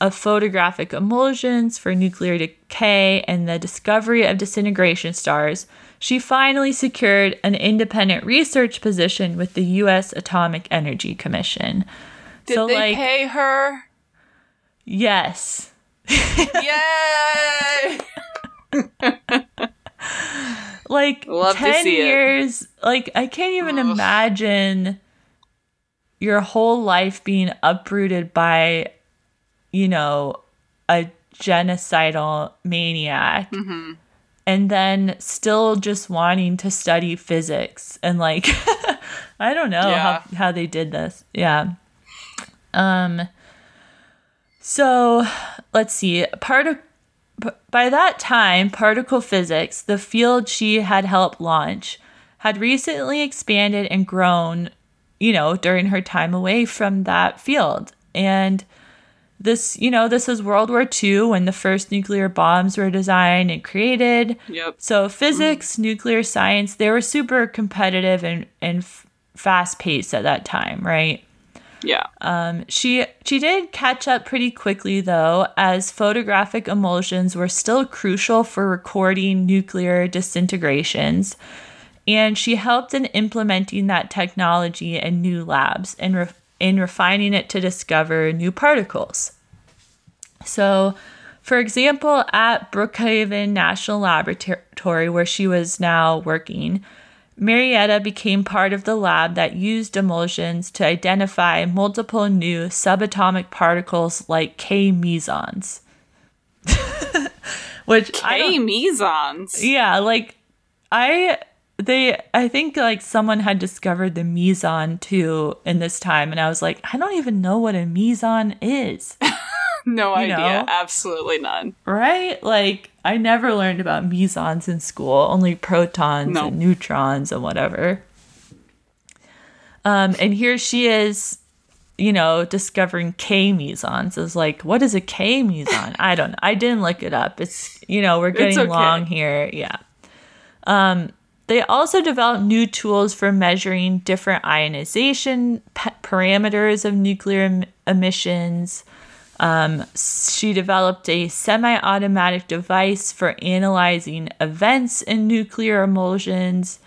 of photographic emulsions for nuclear decay and the discovery of disintegration stars, she finally secured an independent research position with the U.S. Atomic Energy Commission. Did so, they like, pay her? yes. [laughs] Yay! [laughs] like Love to 10 see it. years like i can't even imagine your whole life being uprooted by you know a genocidal maniac Mm-hmm. and then still just wanting to study physics and like [laughs] i don't know Yeah. how, how they did this yeah um so let's see part of by that time, particle physics, the field she had helped launch, had recently expanded and grown, you know, during her time away from that field. And this, you know, this was World War II when the first nuclear bombs were designed and created. Yep. So physics, nuclear science, they were super competitive and, and f- fast paced at that time, right? Yeah. Um, she she did catch up pretty quickly though, as photographic emulsions were still crucial for recording nuclear disintegrations, and she helped in implementing that technology in new labs and re- in refining it to discover new particles. So, for example, at Brookhaven National Laboratory, where she was now working, Marietta became part of the lab that used emulsions to identify multiple new subatomic particles like K mesons. [laughs] Which don't, mesons. yeah, like I they I think like someone had discovered the meson too in this time and I was like, I don't even know what a meson is. [laughs] No You idea. know? Absolutely none. right? Like I never learned about mesons in school, only protons No. and neutrons and whatever. Um, and here she is, you know, discovering K mesons. Is like, what is a K meson? I don't know. I didn't look it up. It's you know, we're getting okay. long here. Yeah. Um, they also developed new tools for measuring different ionization pa- parameters of nuclear em- emissions. Um, she developed a semi automatic device for analyzing events in nuclear emulsions,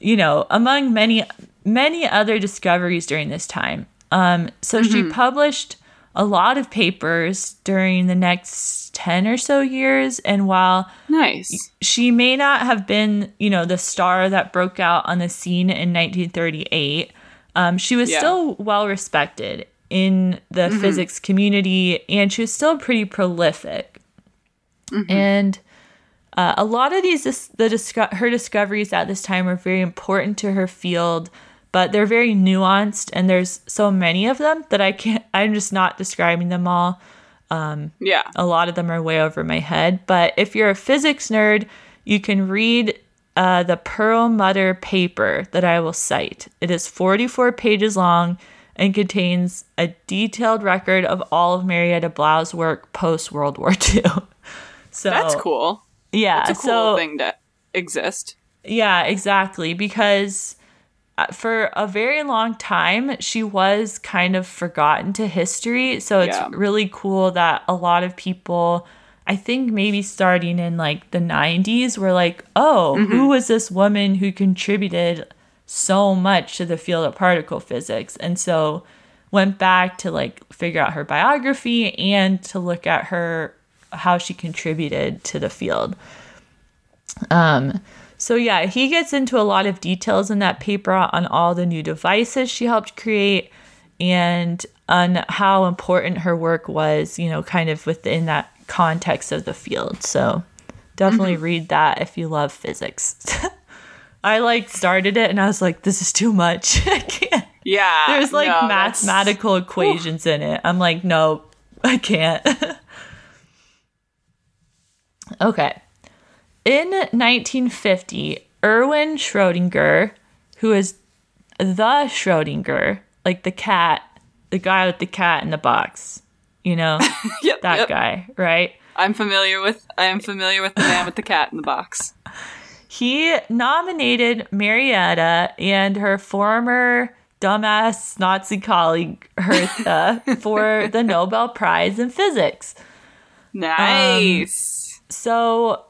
you know, among many, many other discoveries during this time. Um, so she published a lot of papers during the next 10 or so years. And while Nice. she may not have been, you know, the star that broke out on the scene in 1938. Um, she was Yeah. still well respected in the physics community, and she was still pretty prolific. And uh, a lot of these, the disco- her discoveries at this time were very important to her field, but they're very nuanced, and there's so many of them that I can't. I'm just not describing them all Yeah. a lot of them are way over my head. But if you're a physics nerd, you can read uh, the Perlmutter paper that I will cite. It is 44 pages long and contains a detailed record of all of Marietta Blau's work post World War [laughs] II. so That's cool. Yeah, It's a cool so thing to exist. yeah, exactly. Because for a very long time, she was kind of forgotten to history. So it's Yeah. really cool that a lot of people, I think maybe starting in like the 90s, were like, oh, Mm-hmm. who was this woman who contributed so much to the field of particle physics? And so went back to like figure out her biography and to look at her how she contributed to the field. Um, so yeah, he gets into a lot of details in that paper on all the new devices she helped create and on how important her work was, you know, kind of within that context of the field. So definitely mm-hmm. read that if you love physics. [laughs] I like started it and I was like, this is too much. [laughs] I can't. Yeah. There's like no, that's- mathematical equations in it. I'm like, no, [laughs] I can't. okay. In 1950, Erwin Schrödinger, who is the Schrödinger, like the cat, the guy with the cat in the box, you know, [laughs] Yep, that yep. guy, right? I'm familiar with. I am familiar with the man with the cat in the box. He nominated Marietta and her former dumbass Nazi colleague Hertha [laughs] for the Nobel Prize in Physics. Nice. Um, so,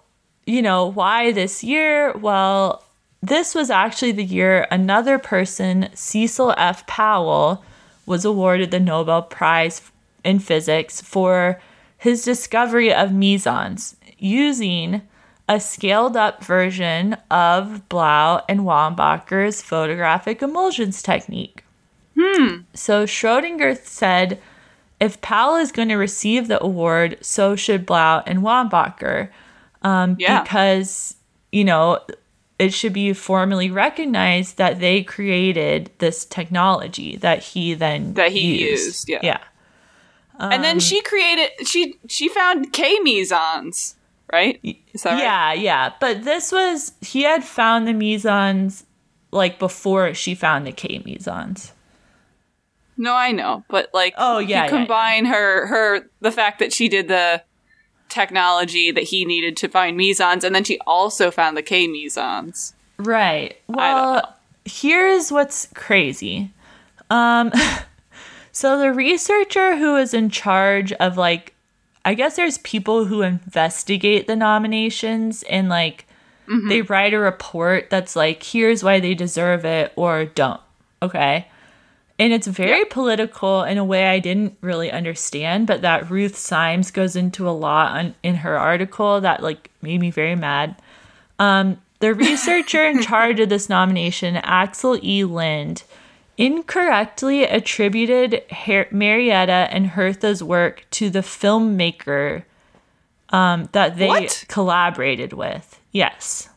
you know, why this year? Well, this was actually the year another person, Cecil F. Powell, was awarded the Nobel Prize in Physics for his discovery of mesons using a scaled up version of Blau and Wambacher's photographic emulsions technique. Hmm. So Schrodinger said, if Powell is going to receive the award, so should Blau and Wambacher. Um, Yeah. Because, you know, it should be formally recognized that they created this technology that he then That he used, yeah. Yeah. and then she created. She she found K mesons, right? Is that right? Yeah, yeah. But this was, he had found the mesons like before she found the K mesons. No, I know, but like, Oh, yeah, yeah, you combine her her the fact that she did the technology that he needed to find mesons, and then she also found the K mesons. Right. Well, here's what's crazy. Um [laughs] so the researcher who is in charge of like I guess there's people who investigate the nominations and like they write a report that's like here's why they deserve it or don't. Okay? And it's very political in a way I didn't really understand, but that Ruth Sime goes into a lot on, in her article that like made me very mad. Um, the [laughs] researcher in charge of this nomination, Axel E. Lindh, incorrectly attributed Her- Marietta and Hertha's work to the filmmaker um, that they What? collaborated with. Yes.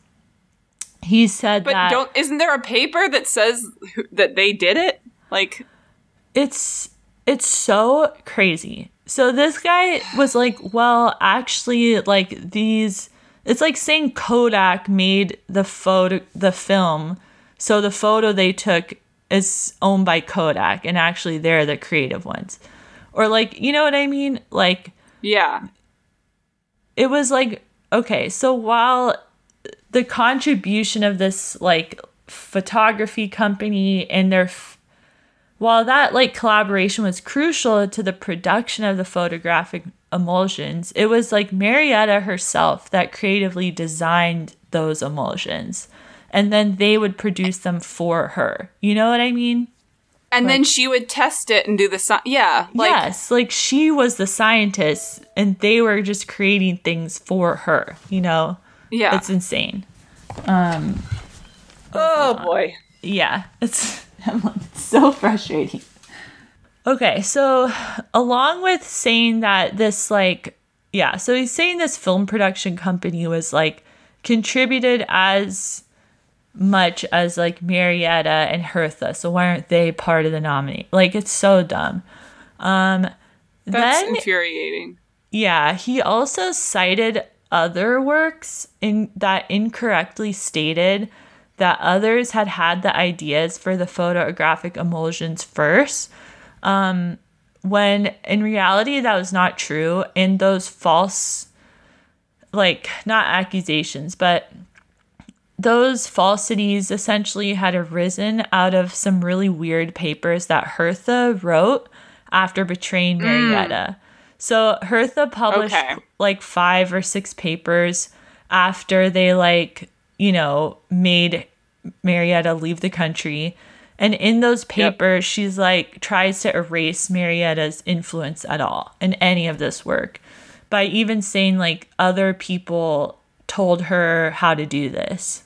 He said But that don't isn't there a paper that says that they did it? Like, it's it's so crazy. So this guy was like, well, actually like these it's like saying Kodak made the photo the film. So the photo they took is owned by Kodak and actually they're the creative ones. Or like, you know what I mean? Like yeah, it was like okay so while the contribution of this like photography company and their f- while that like collaboration was crucial to the production of the photographic emulsions, it was like Marietta herself that creatively designed those emulsions. And then they would produce them for her. You know what I mean? And like, then she would test it and do the sci- yeah. Like, yes, like she was the scientist, and they were just creating things for her. You know? Yeah, it's insane. Um. Oh, oh boy. Yeah, [laughs] it's, [laughs] it's so frustrating. Okay, so along with saying that this like yeah, so he's saying this film production company was like contributed as much as like Marietta and Hertha. So why aren't they part of the nominee? Like it's so dumb. Um That's then, infuriating. Yeah, he also cited other works in that incorrectly stated that others had had the ideas for the photographic emulsions first. Um when in reality that was not true and those false like not accusations but those falsities essentially had arisen out of some really weird papers that Hertha wrote after betraying mm. Marietta. Mm. So Hertha published okay. like five or six papers after they like, you know, made Marietta leave the country. And in those papers, yep. she's like tries to erase Marietta's influence at all in any of this work by even saying like other people told her how to do this.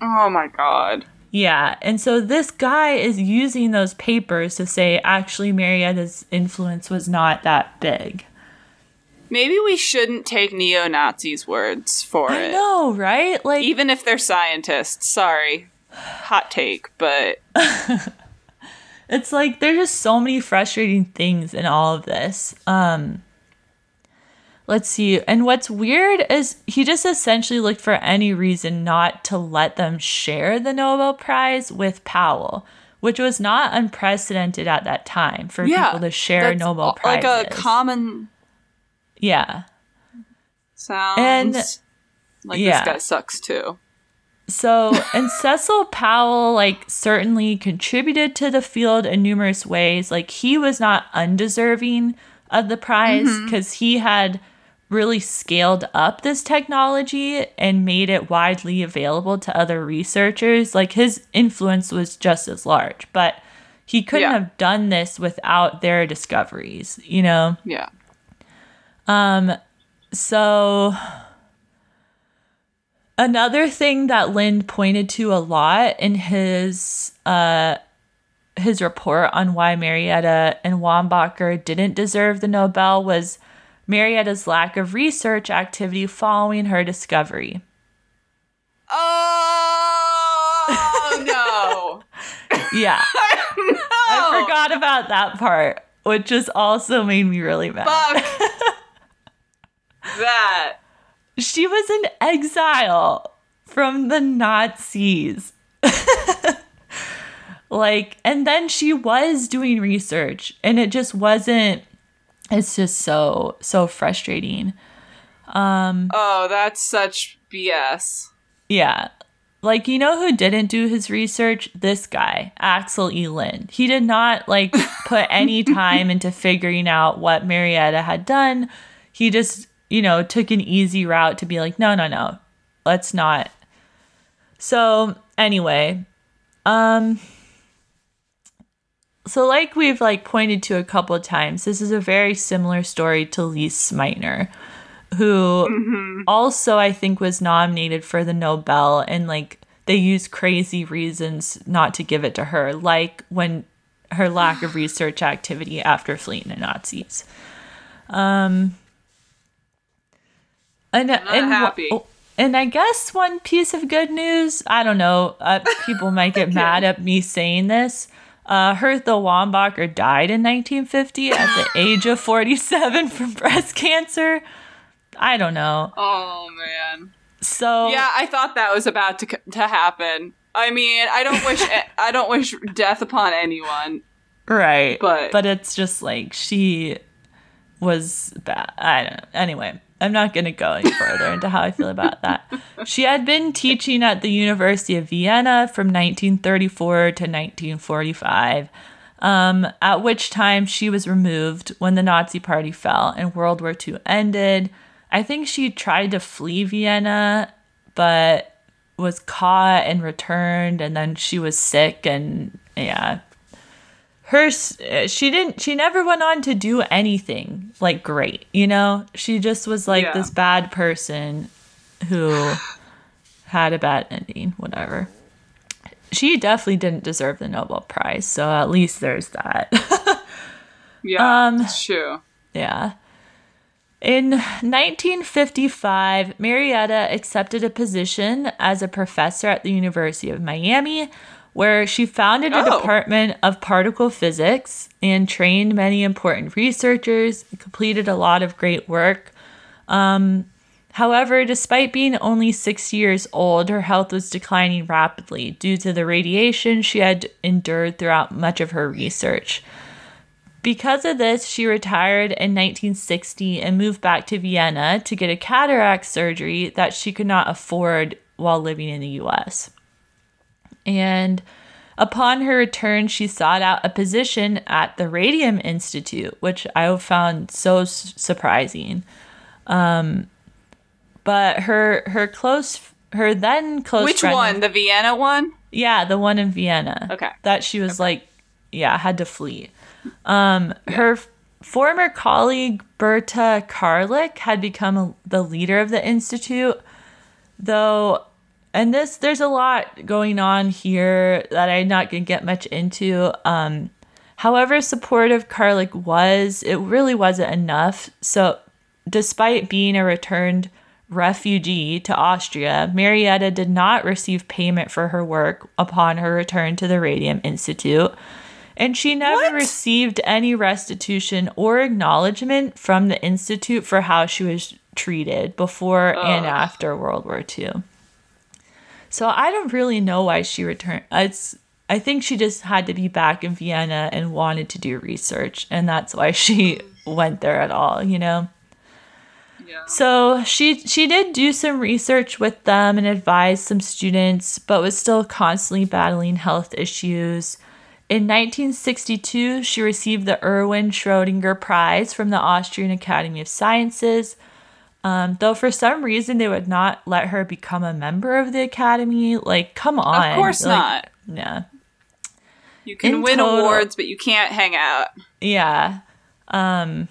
Oh my god. Yeah, and so this guy is using those papers to say actually Marietta's influence was not that big. Maybe we shouldn't take neo Nazis' words for I it. I know, right? Like even if they're scientists. Sorry, hot take, but [laughs] it's like there's just so many frustrating things in all of this. Um, Let's see. And what's weird is he just essentially looked for any reason not to let them share the Nobel Prize with Powell, which was not unprecedented at that time for yeah, people to share Nobel Prizes. Like a common. Yeah. Sounds and, like yeah. this guy sucks too. So, and [laughs] Cecil Powell, like, certainly contributed to the field in numerous ways. Like, he was not undeserving of the prize because mm-hmm. he had really scaled up this technology and made it widely available to other researchers, like his influence was just as large. But he couldn't yeah. have done this without their discoveries, you know? Yeah. Um so another thing that Lindh pointed to a lot in his uh his report on why Marietta and Wambacher didn't deserve the Nobel was Marietta's lack of research activity following her discovery. Oh no. [laughs] yeah. [laughs] no. I forgot about that part, which just also made me really mad. Fuck. [laughs] that. She was in exile from the Nazis. [laughs] like, and then she was doing research, and it just wasn't it's just so so frustrating. Um Oh, that's such BS. Yeah. Like you know who didn't do his research? This guy, Axel E. Lindh. He did not like put any [laughs] time into figuring out what Marietta had done. He just, you know, took an easy route to be like, no, no, no. Let's not. So anyway, um so like we've like pointed to a couple of times, this is a very similar story to Lise Meitner, who mm-hmm. also I think was nominated for the Nobel and like they use crazy reasons not to give it to her, like when her lack of [sighs] research activity after fleeing the Nazis. Um and, and happy. Oh, and I guess one piece of good news, I don't know, uh, people might get [laughs] mad at me saying this, uh, Hertha Wambacher died in 1950 at the [gasps] age of 47 from breast cancer. I don't know. Oh man. So yeah, I thought that was about to to happen. I mean, I don't wish [laughs] I don't wish death upon anyone. Right. But but it's just like she was bad. I don't know. Anyway, I'm not going to go any further into how I feel about that. She had been teaching at the University of Vienna from 1934 to 1945, um, at which time she was removed when the Nazi Party fell and World War II ended. I think she tried to flee Vienna, but was caught and returned, and then she was sick, and yeah, her she didn't she never went on to do anything like great you know? She just was like yeah. this bad person who had a bad ending whatever. She definitely didn't deserve the nobel prize so at least there's that. [laughs] Yeah um true. yeah. In 1955, Marietta accepted a position as a professor at the University of Miami, where she founded a oh. department of particle physics and trained many important researchers, completed a lot of great work. Um, however, despite being only six years old, her health was declining rapidly due to the radiation she had endured throughout much of her research. Because of this, she retired in 1960 and moved back to Vienna to get a cataract surgery that she could not afford while living in the US. And upon her return, she sought out a position at the Radium Institute, which I found so surprising. Um, but her her close her then close which one the Vienna one yeah the one in Vienna okay that she was okay. like yeah had to flee um yeah. her former colleague Berta Karlik had become a, the leader of the institute though and this there's a lot going on here that I'm not gonna get much into. Um, however supportive Karlik was, it really wasn't enough. So, despite being a returned refugee to Austria, Marietta did not receive payment for her work upon her return to the Radium Institute. And she never what? received any restitution or acknowledgement from the Institute for how she was treated before Ugh. and after World War II. So I don't really know why she returned. It's I think she just had to be back in Vienna and wanted to do research, and that's why she [laughs] went there at all. You know. Yeah. So she she did do some research with them and advised some students, but was still constantly battling health issues. In 1962, she received the Erwin Schrödinger Prize from the Austrian Academy of Sciences um, though for some reason they would not let her become a member of the academy. Like, come on. Of course like, not. Yeah. You can In win total, awards, but you can't hang out. Yeah. Um,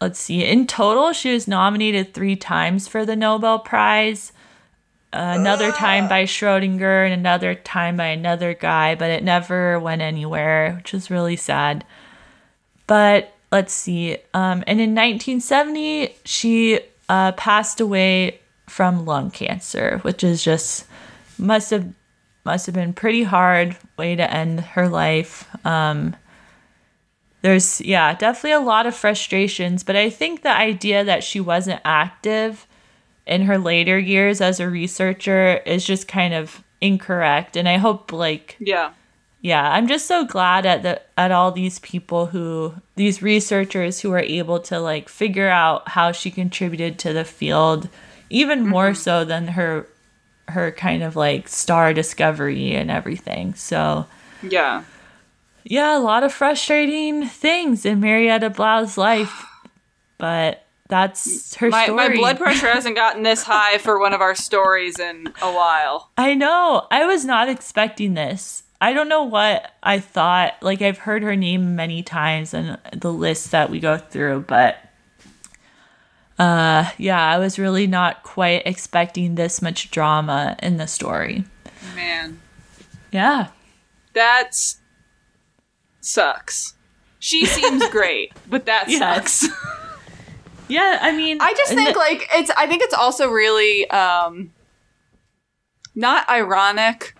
let's see. In total, she was nominated three times for the Nobel Prize. Uh, another time by Schrodinger and another time by another guy, but it never went anywhere, which is really sad. But let's see. Um, and in 1970, she uh, passed away from lung cancer, which is just must have must have been pretty hard way to end her life. Um, there's yeah, definitely a lot of frustrations, but I think the idea that she wasn't active in her later years as a researcher is just kind of incorrect, and I hope like yeah yeah, I'm just so glad at the at all these people who these researchers who are able to like figure out how she contributed to the field even mm-hmm. more so than her her kind of like star discovery and everything. So Yeah. Yeah, a lot of frustrating things in Marietta Blau's life. [sighs] But that's her my, story. My blood pressure hasn't gotten this high for one of our stories in a while. [laughs] I know. I was not expecting this. I don't know what I thought. Like I've heard her name many times in the list that we go through, but uh yeah, I was really not quite expecting this much drama in the story. Man. Yeah. That's sucks. She seems [laughs] great, but that sucks. [laughs] yeah, I mean I just think like it's I think it's also really um not ironic,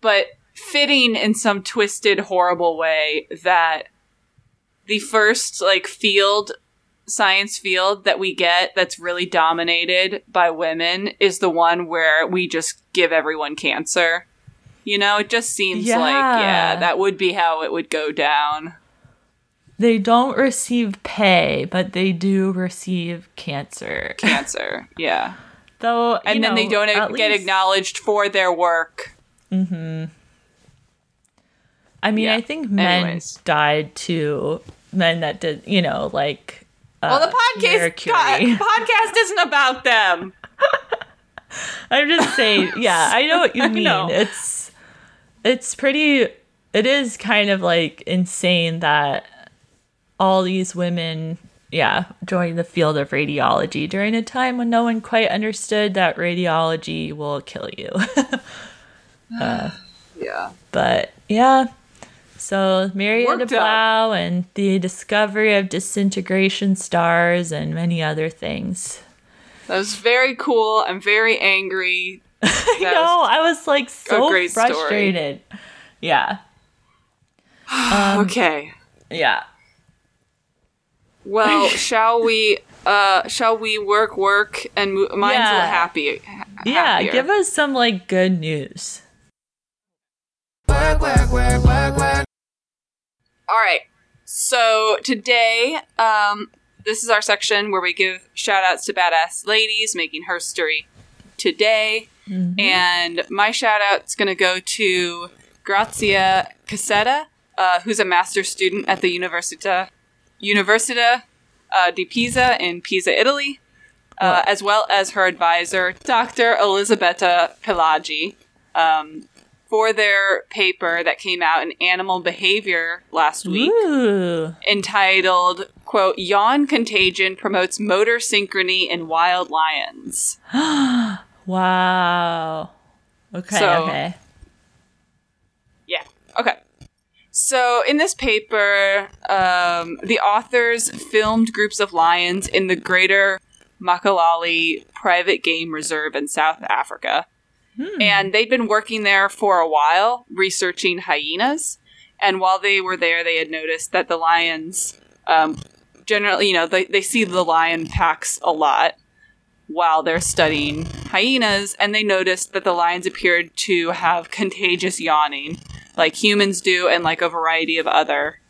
but fitting in some twisted, horrible way that the first like field science field that we get that's really dominated by women is the one where we just give everyone cancer. You know, it just seems yeah. like yeah, that would be how it would go down. they don't receive pay, but they do receive cancer. Cancer, [laughs] yeah. Though, And then they don't get least- acknowledged for their work. Mm-hmm. I mean, Yeah. I think men Anyways. died too. Men that did, you know, like. Uh, Well, the podcast Curie. podcast isn't about them. [laughs] I'm just saying, yeah, I know what you [laughs] mean. It's it's pretty it is kind of like insane that all these women yeah, joined the field of radiology during a time when no one quite understood that radiology will kill you. [laughs] [sighs] Yeah. but yeah. So Marietta Worked out. Blau and the discovery of disintegration stars and many other things. That was very cool. I'm very angry. [laughs] I know. was- I was like so great story. frustrated. Yeah. [sighs] okay. Yeah. Well, [laughs] shall we? Uh, shall we work, work, and mo- mine's a little happy. ha- Yeah. happier. Give us some like good news. All right. So today, um, this is our section where we give shout outs to badass ladies making history today. And my shout out's going to go to Grazia Casetta, uh, who's a master's student at the Università, Università uh, di Pisa in Pisa, Italy, uh, as well as her advisor, Dr. Elisabetta Palagi. Um, for their paper that came out in Animal Behavior last week, Ooh. entitled "quote Yawn Contagion Promotes Motor Synchrony in Wild Lions." [gasps] Wow. Okay. So- okay. Yeah. Okay. So in this paper, um, the authors filmed groups of lions in the Greater Makalali Private Game Reserve in South Africa. And they'd been working there for a while, researching hyenas. And while they were there, they had noticed that the lions, um, generally, you know, they, they see the lion packs a lot while they're studying hyenas. And they noticed that the lions appeared to have [laughs] contagious yawning, like humans do, and like a variety of other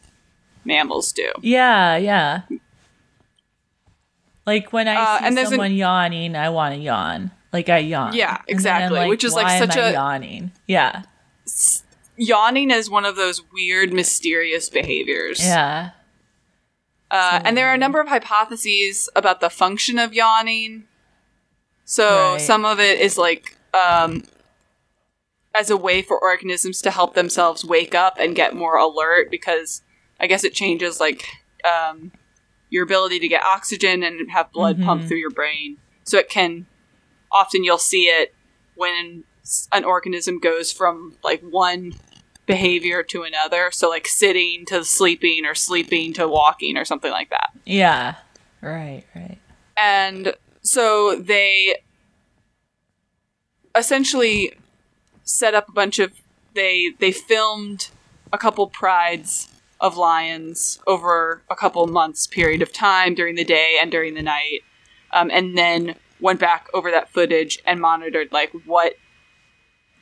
mammals do. Yeah. Yeah. Like when I Uh, see there's an- someone yawning, I want to yawn. Like I yawn. Yeah, And then I'm exactly, which is, like, such a yawning. Yeah. Yawning is one of those weird, mysterious behaviors. Yeah. Uh, and there are a number of hypotheses about the function of yawning. So Right. some of it is like um, as a way for organisms to help themselves wake up and get more alert because I guess it changes like um, your ability to get oxygen and have blood pumped through your brain. So it can often you'll see it when an organism goes from like one behavior to another. So like sitting to sleeping or sleeping to walking or something like that. Yeah. Right. Right. And so they essentially set up a bunch of they they filmed a couple prides of lions over a couple months period of time during the day and during the night um, and then went back over that footage and monitored like what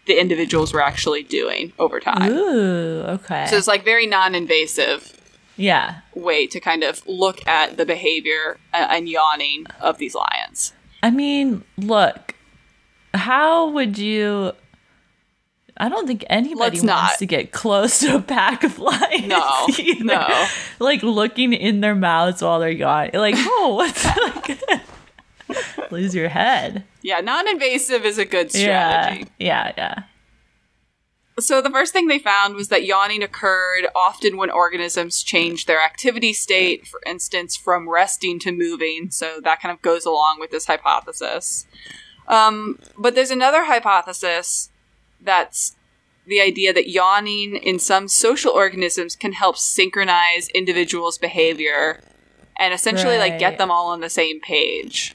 the individuals were actually doing over time Ooh. Okay. so it's like very non-invasive yeah. way to kind of look at the behavior uh, and yawning of these lions I mean, look, how would you? I don't think anybody Let's wants not. to get close to a pack of lions. No, either. no. [laughs] Like looking in their mouths while they're yawning. Like, oh, what's [laughs] like? Lose your head. Yeah, non-invasive is a good Yeah, strategy. yeah, yeah. So the first thing they found was that yawning occurred often when organisms change their activity state, for instance, from resting to moving. So that kind of goes along with this hypothesis. Um, but there's another hypothesis that's the idea that yawning in some social organisms can help synchronize individuals' behavior and essentially like get them all on the same page.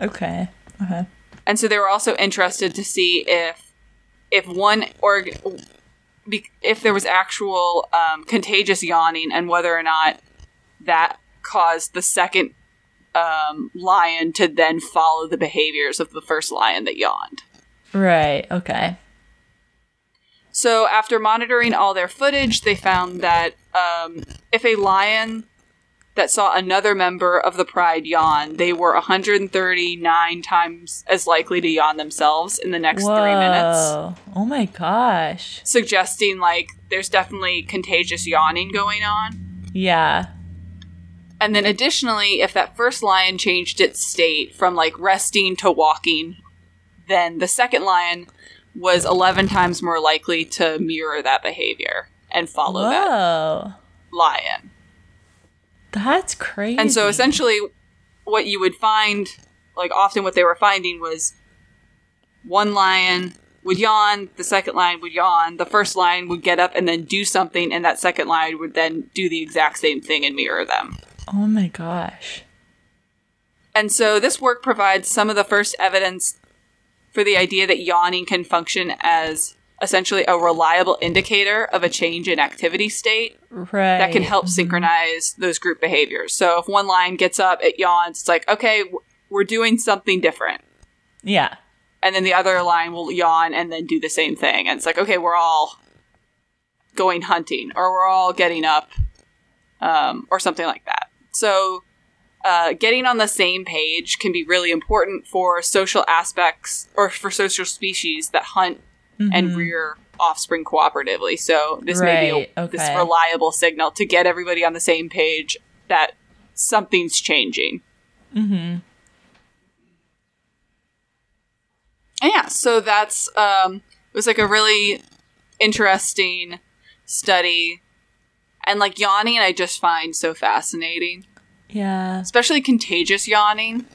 Okay. Okay. and so they were also interested to see if if one org if there was actual um, contagious yawning and whether or not that caused the second um, lion to then follow the behaviors of the first lion that yawned. Right. Okay. So after monitoring all their footage, they found that um, if a lion that saw another member of the pride yawn, they were 139 times as likely to yawn themselves in the next Whoa. three minutes, Oh my gosh. suggesting like there's definitely contagious yawning going on. Yeah. And then additionally, if that first lion changed its state from like resting to walking, then the second lion was 11 times more likely to mirror that behavior and follow that lion. That's crazy. And so essentially, what you would find, like often what they were finding was one lion would yawn, the second lion would yawn, the first lion would get up and then do something, and that second lion would then do the exact same thing and mirror them. Oh my gosh. And so this work provides some of the first evidence for the idea that yawning can function as essentially a reliable indicator of a change in activity state Right. that can help synchronize those group behaviors. So if one lion gets up, it yawns, it's like, okay, we're doing something different. Yeah. And then the other lion will yawn and then do the same thing. And it's like, okay, we're all going hunting or we're all getting up um, or something like that. So uh, getting on the same page can be really important for social aspects or for social species that hunt and rear offspring cooperatively. So this may be Right, a, this reliable signal to get everybody on the same page that something's changing. Mm-hmm. Yeah, so that's um, it was like a really interesting study, and like yawning, I just find so fascinating, Yeah. especially contagious yawning.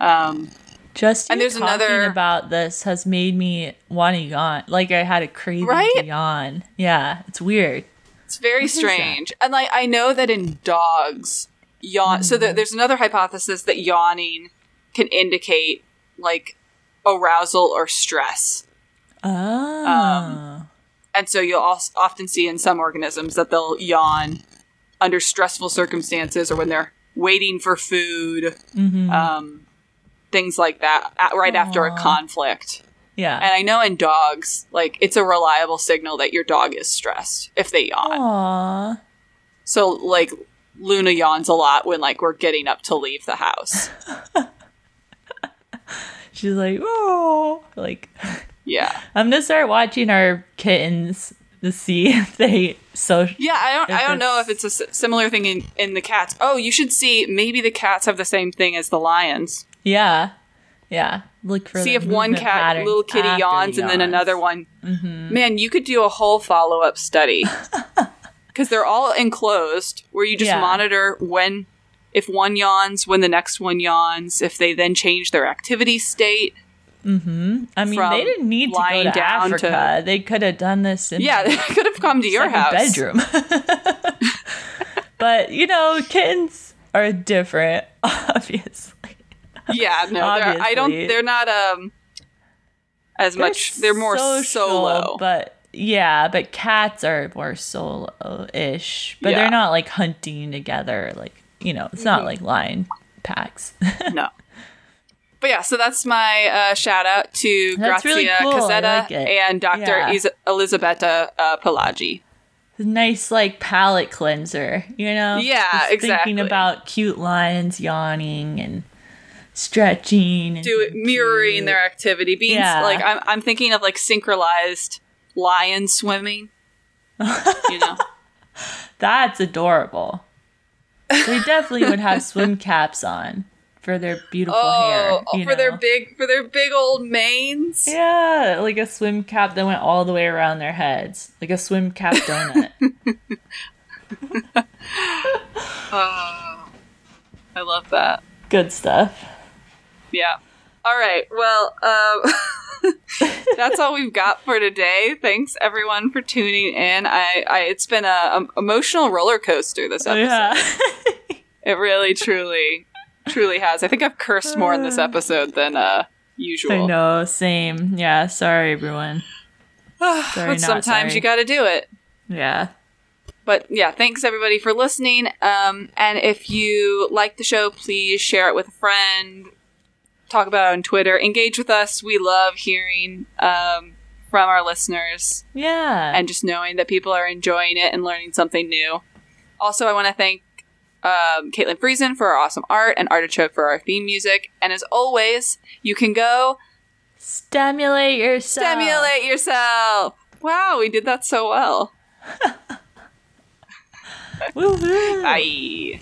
Um, Just And there's talking another- about this has made me want to yawn. Like I had a craving Right? to yawn. Yeah, it's weird. It's very is that? strange. And like I know that in dogs, yawn so Mm-hmm. there, there's another hypothesis that yawning can indicate like arousal or stress. Oh. Um, And so you'll also often see in some organisms that they'll yawn under stressful circumstances or when they're waiting for food, Mm-hmm. um, things like that, at, right after a conflict. yeah. And I know in dogs, like it's a reliable signal that your dog is stressed if they yawn. Aw. So like Luna yawns a lot when like we're getting up to leave the house. [laughs] She's like, oh, like Yeah. I'm gonna start watching our kittens to see [laughs] if they so. Yeah, I don't I don't know if it's a similar thing in in the cats. Oh, you should see maybe the cats have the same thing as the lions. Yeah, yeah. Look for see if one cat patterns little kitty after yawns and then another one. Mm-hmm. Man, you could do a whole follow-up study. [laughs] Cuz they're all enclosed where you just Yeah. monitor when if one yawns, when the next one yawns, if they then change their activity state. Mm-hmm. I mean, they didn't need to go to down to- Africa. They could have done this in Yeah, they [laughs] could have come to your house. bedroom. [laughs] but you know, kittens are different, obviously. Yeah, no, they're, I don't. They're not um as much. They're more social, solo. but yeah, but cats are more solo-ish. But Yeah. they're not like hunting together. Like you know, it's not like lion packs. [laughs] no. But yeah, so that's my uh, shout out to That's Grazia really cool. Casetta like and Dr. Yeah. Is- Elisabetta uh, Palagi. nice like palate cleanser, you know? Yeah, Just exactly. Thinking about cute lions yawning and stretching and Do it, mirroring their activity. Being Yeah. like I'm, I'm thinking of like synchronized lion swimming. [laughs] you know, That's adorable. They definitely would have [laughs] swim caps on for their beautiful oh, hair. Oh, you for their big for their big old manes. Yeah, like a swim cap that went all the way around their heads, like a swim cap donut. [laughs] Oh, I love that. Good stuff. Yeah. All right. Well, um, [laughs] that's all we've got for today. Thanks everyone for tuning in. I, I it's been a, emotional roller coaster this episode. Yeah. [laughs] It really, truly, truly has. I think I've cursed more in this episode than uh usual. I know, same. Yeah, sorry everyone. [sighs] Sorry, but sometimes sorry. you got to do it. Yeah. But yeah, thanks everybody for listening. Um, and if you like the show, please share it with a friend talk about on Twitter. Engage with us. We love hearing um, from our listeners. Yeah. And just knowing that people are enjoying it and learning something new. Also, I want to thank um, Caitlin Friesen for our awesome art and Artichoke for our theme music. And as always, you can go stimulate yourself. Stimulate yourself. Wow, we did that so well. [laughs] Woohoo. Bye.